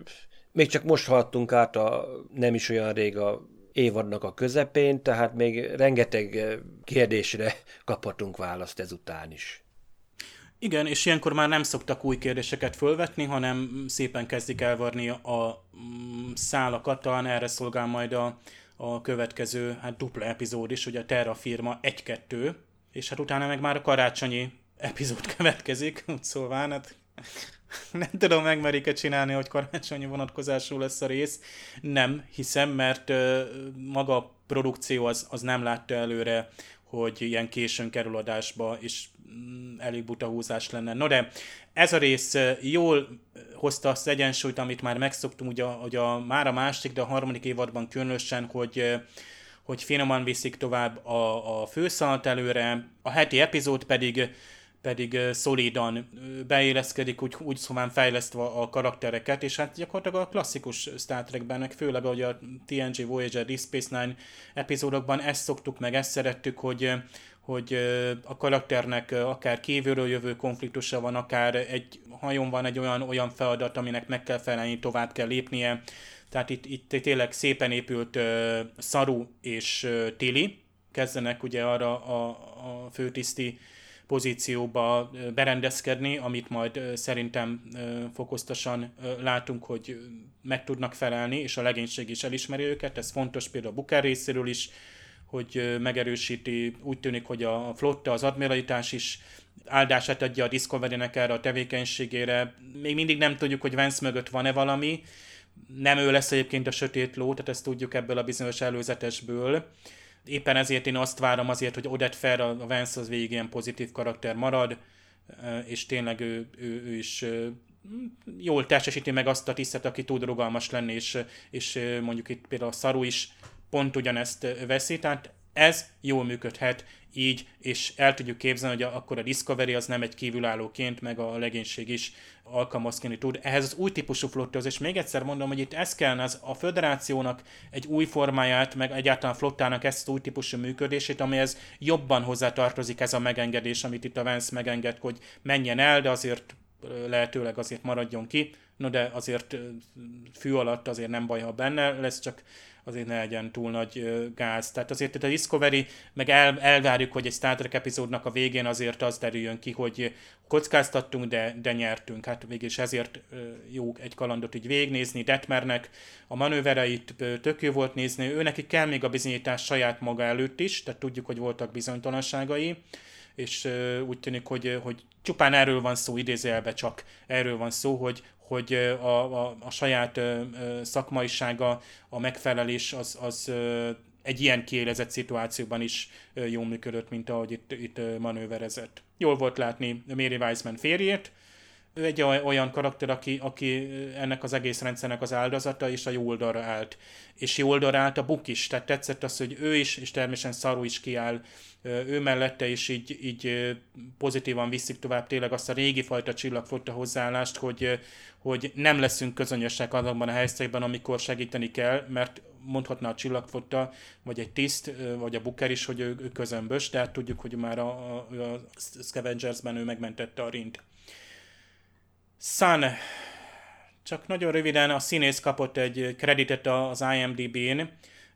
Speaker 4: még csak most haladtunk át a nem is olyan rég a évadnak a közepén, tehát még rengeteg kérdésre kaphatunk választ ezután is.
Speaker 5: Igen, és ilyenkor már nem szoktak új kérdéseket fölvetni, hanem szépen kezdik elvarni a mm, szálakat, talán erre szolgál majd a, a következő hát dupla epizód is, ugye a Terra Firma 1-2, és hát utána meg már a karácsonyi epizód következik, szóval hát nem tudom, megmerik-e csinálni, hogy karácsonyi vonatkozású lesz a rész. Nem, hiszem, mert maga a produkció az, az nem látta előre, hogy ilyen későn kerül adásba, és mm, elég buta húzás lenne. No de ez a rész jól hozta azt egyensúlyt, amit már megszoktunk, ugye, hogy a, már a másik, de a harmadik évadban különösen, hogy hogy finoman viszik tovább a, a főszalt előre, a heti epizód pedig pedig szolidan beéleszkedik, úgy, úgy szóval fejlesztve a karaktereket, és hát gyakorlatilag a klasszikus Star Trekben, főleg ahogy a TNG Voyager Deep Space Nine epizódokban ezt szoktuk meg, ezt szerettük, hogy, hogy a karakternek akár kívülről jövő konfliktusa van, akár egy hajón van egy olyan, olyan feladat, aminek meg kell felelni, tovább kell lépnie. Tehát itt, itt tényleg szépen épült uh, Saru és uh, Tili kezdenek ugye arra a, a főtiszti pozícióba berendezkedni, amit majd szerintem fokoztosan látunk, hogy meg tudnak felelni, és a legénység is elismeri őket. Ez fontos például a Bukár részéről is, hogy megerősíti, úgy tűnik, hogy a flotta, az admiralitás is áldását adja a Discovery-nek erre a tevékenységére. Még mindig nem tudjuk, hogy Vance mögött van-e valami. Nem ő lesz egyébként a sötét ló, tehát ezt tudjuk ebből a bizonyos előzetesből éppen ezért én azt várom azért, hogy Odette Fair, a Vance az végig ilyen pozitív karakter marad, és tényleg ő, ő, ő is jól testesíti meg azt a tisztet, aki tud rugalmas lenni, és, és mondjuk itt például a Szaru is pont ugyanezt veszi, tehát ez jól működhet így, és el tudjuk képzelni, hogy akkor a Discovery az nem egy kívülállóként, meg a legénység is alkalmazkodni tud. Ehhez az új típusú flottához, és még egyszer mondom, hogy itt ez kellene az a föderációnak egy új formáját, meg egyáltalán flottának ezt az új típusú működését, amihez jobban hozzátartozik ez a megengedés, amit itt a Vance megenged, hogy menjen el, de azért lehetőleg azért maradjon ki, no de azért fű alatt azért nem baj, ha benne lesz, csak azért ne legyen túl nagy gáz. Tehát azért a Discovery, meg el, elvárjuk, hogy egy Star Trek epizódnak a végén azért az derüljön ki, hogy kockáztattunk, de, de nyertünk. Hát végig ezért jó egy kalandot így végignézni. Detmernek a manővereit tök jó volt nézni, ő neki kell még a bizonyítás saját maga előtt is, tehát tudjuk, hogy voltak bizonytalanságai és úgy tűnik, hogy, hogy csupán erről van szó, idézőjelbe csak erről van szó, hogy, hogy a, a, a saját szakmaisága, a megfelelés az, az egy ilyen kiélezett szituációban is jól működött, mint ahogy itt, itt manőverezett. Jól volt látni Mary Wiseman férjét, ő egy olyan karakter, aki, aki ennek az egész rendszernek az áldozata, és a jó oldalra állt. És jó oldalra állt a Buk is, tehát tetszett az, hogy ő is, és természetesen Szaru is kiáll ő mellette, és így, így pozitívan viszik tovább tényleg azt a régi fajta csillagfotta hozzáállást, hogy, hogy nem leszünk közönösek azonban a helyzetekben, amikor segíteni kell, mert mondhatná a csillagfotta, vagy egy tiszt, vagy a Booker is, hogy ő, ő közömbös, tehát tudjuk, hogy már a, a, a Scavengersben ő megmentette a rint. Sun. Csak nagyon röviden a színész kapott egy kreditet az IMDb-n,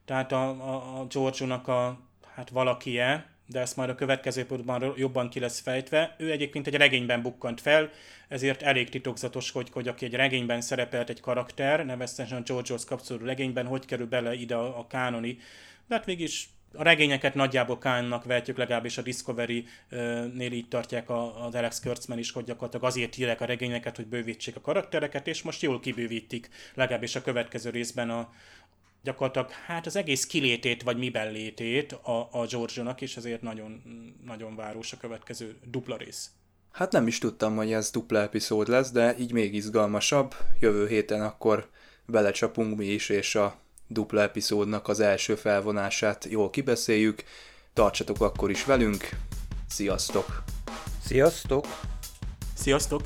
Speaker 5: tehát a, a, a George-nak a hát valakie, de ezt majd a következő pontban jobban ki lesz fejtve. Ő egyébként egy regényben bukkant fel, ezért elég titokzatos, hogy, hogy aki egy regényben szerepelt egy karakter, nevezetesen a George kapcsolódó regényben, hogy kerül bele ide a, a kánoni. De hát mégis a regényeket nagyjából kánnak vehetjük, legalábbis a Discovery-nél így tartják az Alex Kurtzman is, hogy gyakorlatilag azért írják a regényeket, hogy bővítsék a karaktereket, és most jól kibővítik, legalábbis a következő részben a, gyakorlatilag hát az egész kilétét, vagy miben létét a, a Giorgio-nak, és ezért nagyon, nagyon város a következő dupla rész.
Speaker 3: Hát nem is tudtam, hogy ez dupla epizód lesz, de így még izgalmasabb. Jövő héten akkor belecsapunk mi is, és a dupla epizódnak az első felvonását jól kibeszéljük. Tartsatok akkor is velünk. Sziasztok!
Speaker 4: Sziasztok!
Speaker 5: Sziasztok!